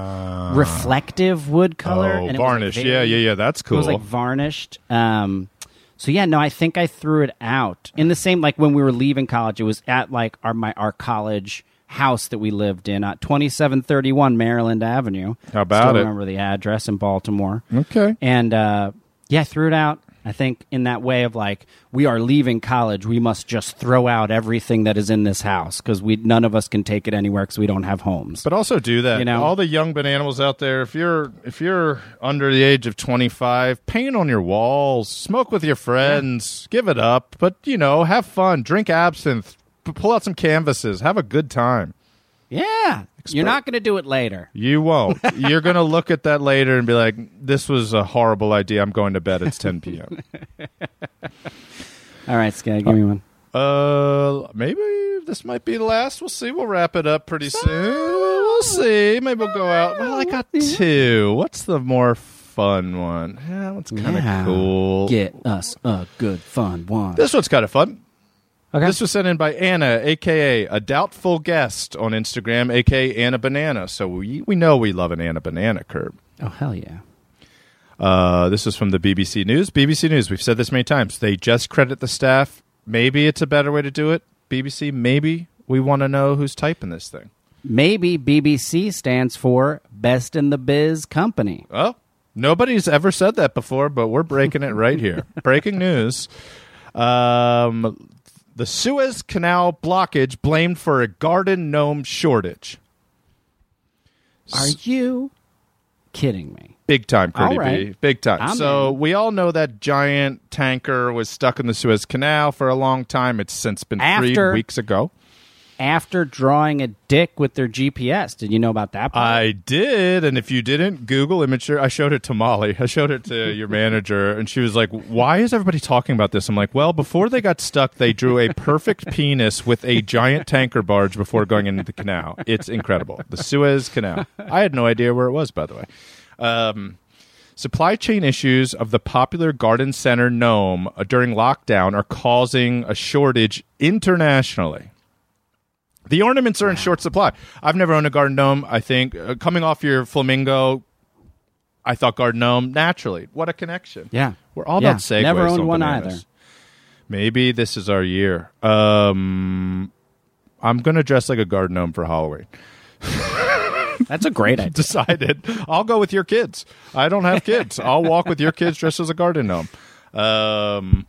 reflective wood color. Oh, and it was, like, varnish. very- yeah, yeah, yeah. That's cool. It was like varnished. Um, so yeah, no, I think I threw it out in the same like when we were leaving college. It was at like our my our college house that we lived in at twenty seven thirty one Maryland Avenue. How about Still it? Remember the address in Baltimore? okay. And uh, yeah, I threw it out. I think in that way of like we are leaving college, we must just throw out everything that is in this house because we none of us can take it anywhere because we don't have homes. But also do that. You know? all the young bananimals out there. If you're if you're under the age of 25, paint on your walls, smoke with your friends, give it up. But you know, have fun, drink absinthe, p- pull out some canvases, have a good time. yeah, you're not going to do it later. You won't. (laughs) you're gonna look at that later and be like, "This was a horrible idea. I'm going to bed. It's 10 p.m." (laughs) All right, Skag, give me one. Uh, maybe this might be the last. We'll see. We'll wrap it up pretty soon. We'll see. Maybe we'll go out. Well, I got two. What's the more fun one? Yeah, that one's kind of Yeah. cool. Get us a good fun one. This one's kind of fun. Okay. This was sent in by Anna, aka a doubtful guest on Instagram, aka Anna Banana. So we we know we love an Anna Banana curb. oh hell yeah. Uh, this is from the BBC News. BBC News. We've said this many times. They just credit the staff. Maybe it's a better way to do it. BBC. Maybe we want to know who's typing this thing. Maybe BBC stands for Best in the Biz Company. Oh, nobody's ever said that before, but we're breaking it right here. (laughs) Breaking news. Um, the Suez Canal blockage blamed for a garden gnome shortage. Are you kidding me? Big time, All right. B. Big time. I'm so in. we all know that giant tanker was stuck in the Suez Canal for a long time. It's since been freed After- weeks ago. After drawing a dick with their GPS, did you know about that? part? I did, and if you didn't, Google image. I showed it to Molly. I showed it to your manager, and she was like, "Why is everybody talking about this?" I'm like, "Well, before they got stuck, they drew a perfect (laughs) penis with a giant tanker barge before going into the canal. It's incredible. The Suez Canal. I had no idea where it was, by the way. Um, Supply chain issues of the popular garden center gnome during lockdown are causing a shortage internationally. The ornaments are in short supply. I've never owned a garden gnome. I think uh, coming off your flamingo, I thought garden gnome naturally. What a connection! yeah, We're all Yeah, about segues. Never owned on one bananas. either. Maybe this is our year. Um, I'm gonna dress like a garden gnome for Halloween. (laughs) That's a great (laughs) idea. Decided. I'll go with your kids. I don't have kids. I'll walk with your kids dressed as a garden gnome. Um,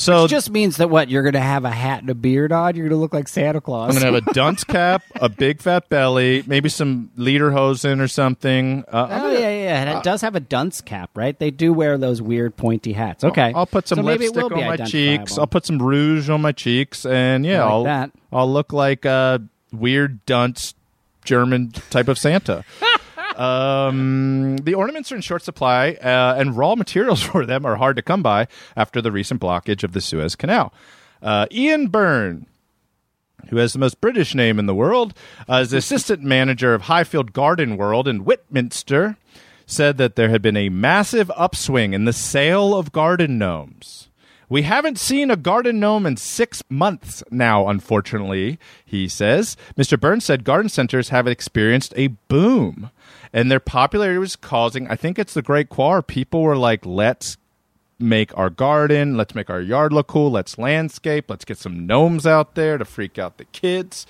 so It just means that what you're going to have a hat and a beard on. You're going to look like Santa Claus. I'm gonna have a (laughs) dunce cap, a big fat belly, maybe some lederhosen or something. Uh, Oh gonna- yeah, yeah, and it does have a dunce cap, right? They do wear those weird pointy hats. Okay, I'll put some So lipstick on my cheeks. I'll put some rouge on my cheeks, and yeah, I'll that. I'll look like a weird dunce German type of Santa. (laughs) um, the ornaments are in short supply, uh, and raw materials (laughs) for them are hard to come by after the recent blockage of the Suez Canal. Uh, Ian Byrne, who has the most British name in the world, uh, is assistant manager of Highfield Garden World in Whitminster, said that there had been a massive upswing in the sale of garden gnomes. We haven't seen a garden gnome in six months now, unfortunately, he says. Mr. Burns said garden centers have experienced a boom, and their popularity was causing, I think it's the Great Quar. People were like, let's make our garden, let's make our yard look cool, let's landscape, let's get some gnomes out there to freak out the kids.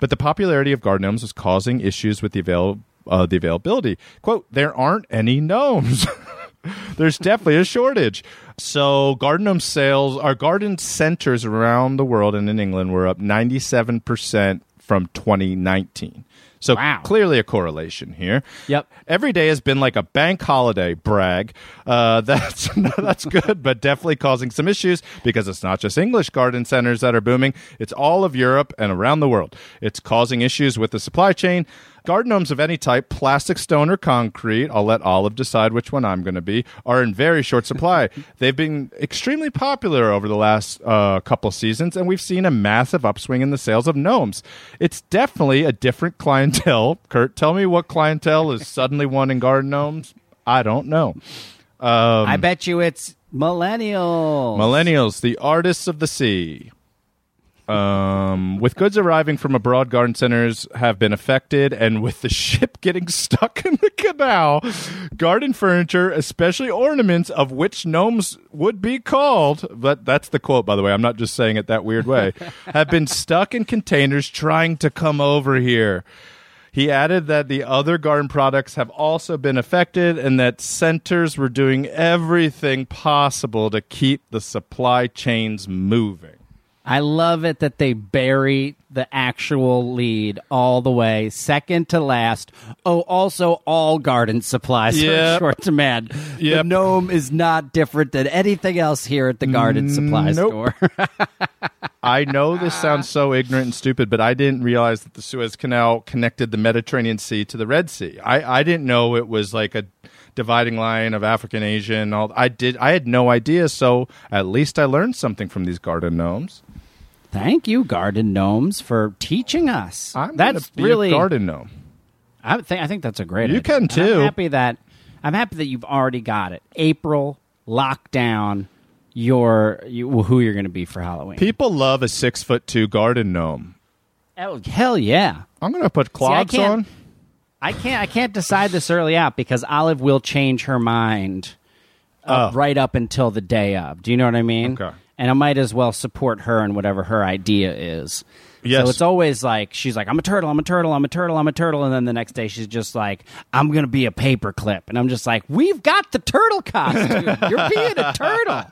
But the popularity of garden gnomes was causing issues with the avail- uh, the availability. Quote, there aren't any gnomes. (laughs) There's definitely a shortage. So garden gnome sales, our garden centers around the world and in England were up 97% from 2019. So Wow. clearly a correlation here. Yep. Every day has been like a bank holiday. Brag. Uh, (laughs) that's that's good, but definitely causing some issues because it's not just English garden centers that are booming. It's all of Europe and around the world. It's causing issues with the supply chain. Garden gnomes of any type, plastic, stone, or concrete, I'll let Olive decide which one I'm going to be, are in very short supply. (laughs) They've been extremely popular over the last uh, couple seasons, and we've seen a massive upswing in the sales of gnomes. It's definitely a different (laughs) clientele. Kurt, tell me what clientele is suddenly wanting garden gnomes? I don't know. I bet you it's millennials. Millennials, the artists of the sea. Um, with goods arriving from abroad, garden centers have been affected, and with the (laughs) ship getting stuck in the canal, garden furniture, especially ornaments of which gnomes would be called, but that's the quote, by the way. I'm not just saying it that weird way, (laughs) have been stuck in containers trying to come over here. He added that the other garden products have also been affected and that centers were doing everything possible to keep the supply chains moving. I love it that they bury the actual lead all the way, second to last. Oh, also all garden supplies are Yep. short demand. The gnome is not different than anything else here at the garden mm, supply Nope. store. (laughs) I know this sounds so ignorant and stupid, but I didn't realize that the Suez Canal connected the Mediterranean Sea to the Red Sea. I, I didn't know it was like a dividing line of African, Asian. All I did, I had no idea. So at least I learned something from these garden gnomes. Thank you, garden gnomes, for teaching us. I'm that's really garden gnome. I think I think that's a great. You idea. can, And too. I'm happy that I'm happy that you've already got it. April lockdown. Your you, who you're going to be for Halloween? People love a six foot two garden gnome. oh, hell yeah! I'm gonna put clogs can't- on. I can't I can't decide this early out because Olive will change her mind uh, right up until the day of. Do you know what I mean? Okay. And I might as well support her in whatever her idea is. Yes. So it's always like she's like, I'm a turtle, I'm a turtle, I'm a turtle, I'm a turtle, and then the next day she's just like, I'm gonna be a paperclip, and I'm just like, we've got the turtle costume. You're being a turtle.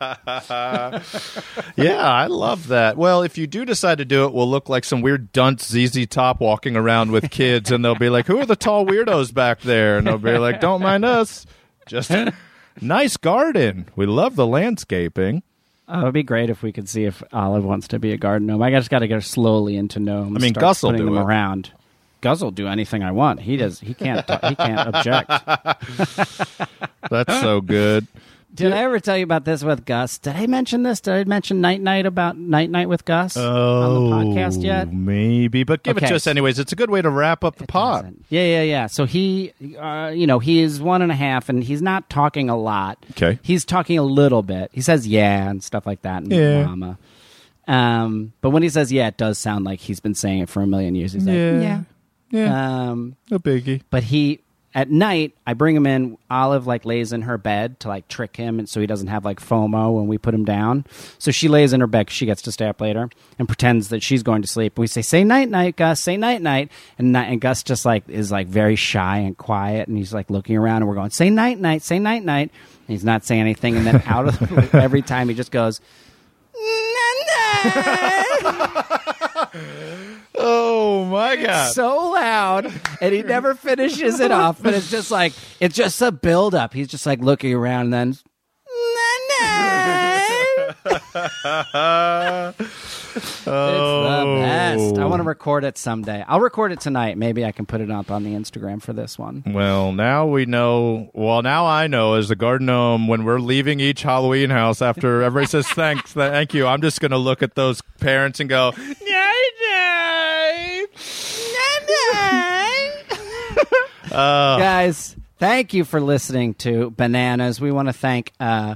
(laughs) Yeah, I love that. Well, if you do decide to do it, we'll look like some weird dunce ZZ Top walking around with kids, and they'll be like, "Who are the tall weirdos back there?" And they'll be like, "Don't mind us, just nice garden. We love the landscaping." Oh, it'd be great if we could see if Olive wants to be a garden gnome. I just got to get her slowly into gnomes. I mean, start Gus will putting do them it. around. Gus will do anything I want. He does. He can't. he can't object. (laughs) That's so good. Did I ever tell you about this with Gus? Did I mention this? Did I mention Night Night about Night Night with Gus on the podcast yet? Oh, Maybe, but give it to us anyways. It's a good way to wrap up the pod. Yeah, yeah, yeah. So he, uh, you know, he is one and a half, and he's not talking a lot. Okay. He's talking a little bit. He says yeah and stuff like that, and Yeah. mama. Um, but when he says yeah, it does sound like he's been saying it for a million years. He's Yeah. like yeah. Yeah, Um, no biggie. but he at night I bring him in. Olive like lays in her bed to like trick him, and so he doesn't have like FOMO when we put him down. So she lays in her bed she gets to stay up later and pretends that she's going to sleep. We say, "Say night, night, Gus. Say night, night." And night, and Gus just like is like very shy and quiet, and he's like looking around, and we're going, "Say night, night. Say night, night." And he's not saying anything, and then out of the, (laughs) every time he just goes. (laughs) Oh my god! so loud and he never finishes it off but it's just like it's just a build up he's just like looking around and then it's the best i want to oh. record it someday i'll record it tonight maybe i can put it up on the instagram for this one Well, now we know. Well, now I know as the garden gnome when we're leaving each Halloween house after everybody says thanks, thank you. I'm just going to look at those parents and go, guys thank you for listening to bananas we want to thank uh,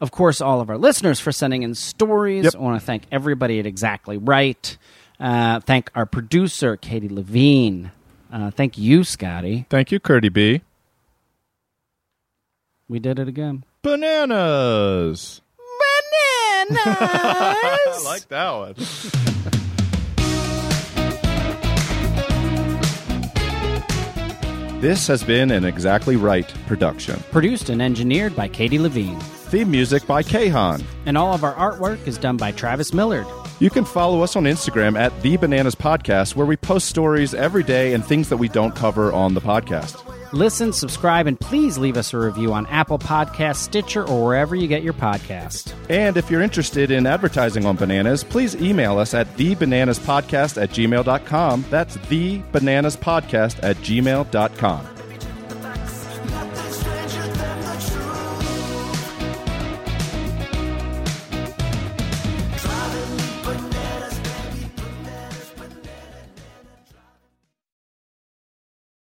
of course all of our listeners for sending in stories Yep. i want to thank everybody at exactly right uh, thank our producer katie levine uh, thank you scotty Thank you, Curdy B. we did it again Bananas. bananas (laughs) I like that one. This has been an Exactly Right production. produced and engineered by katie levine Theme music by Kahan. and all of our artwork is done by travis millard You can follow us on Instagram at The Bananas Podcast, where we post stories every day and things that we don't cover on the podcast. Listen subscribe and please leave us a review on apple podcast stitcher or wherever you get your podcast And if you're interested in advertising on bananas, please email us at thebananaspodcast at gmail.com. That's thebananaspodcast at gmail.com.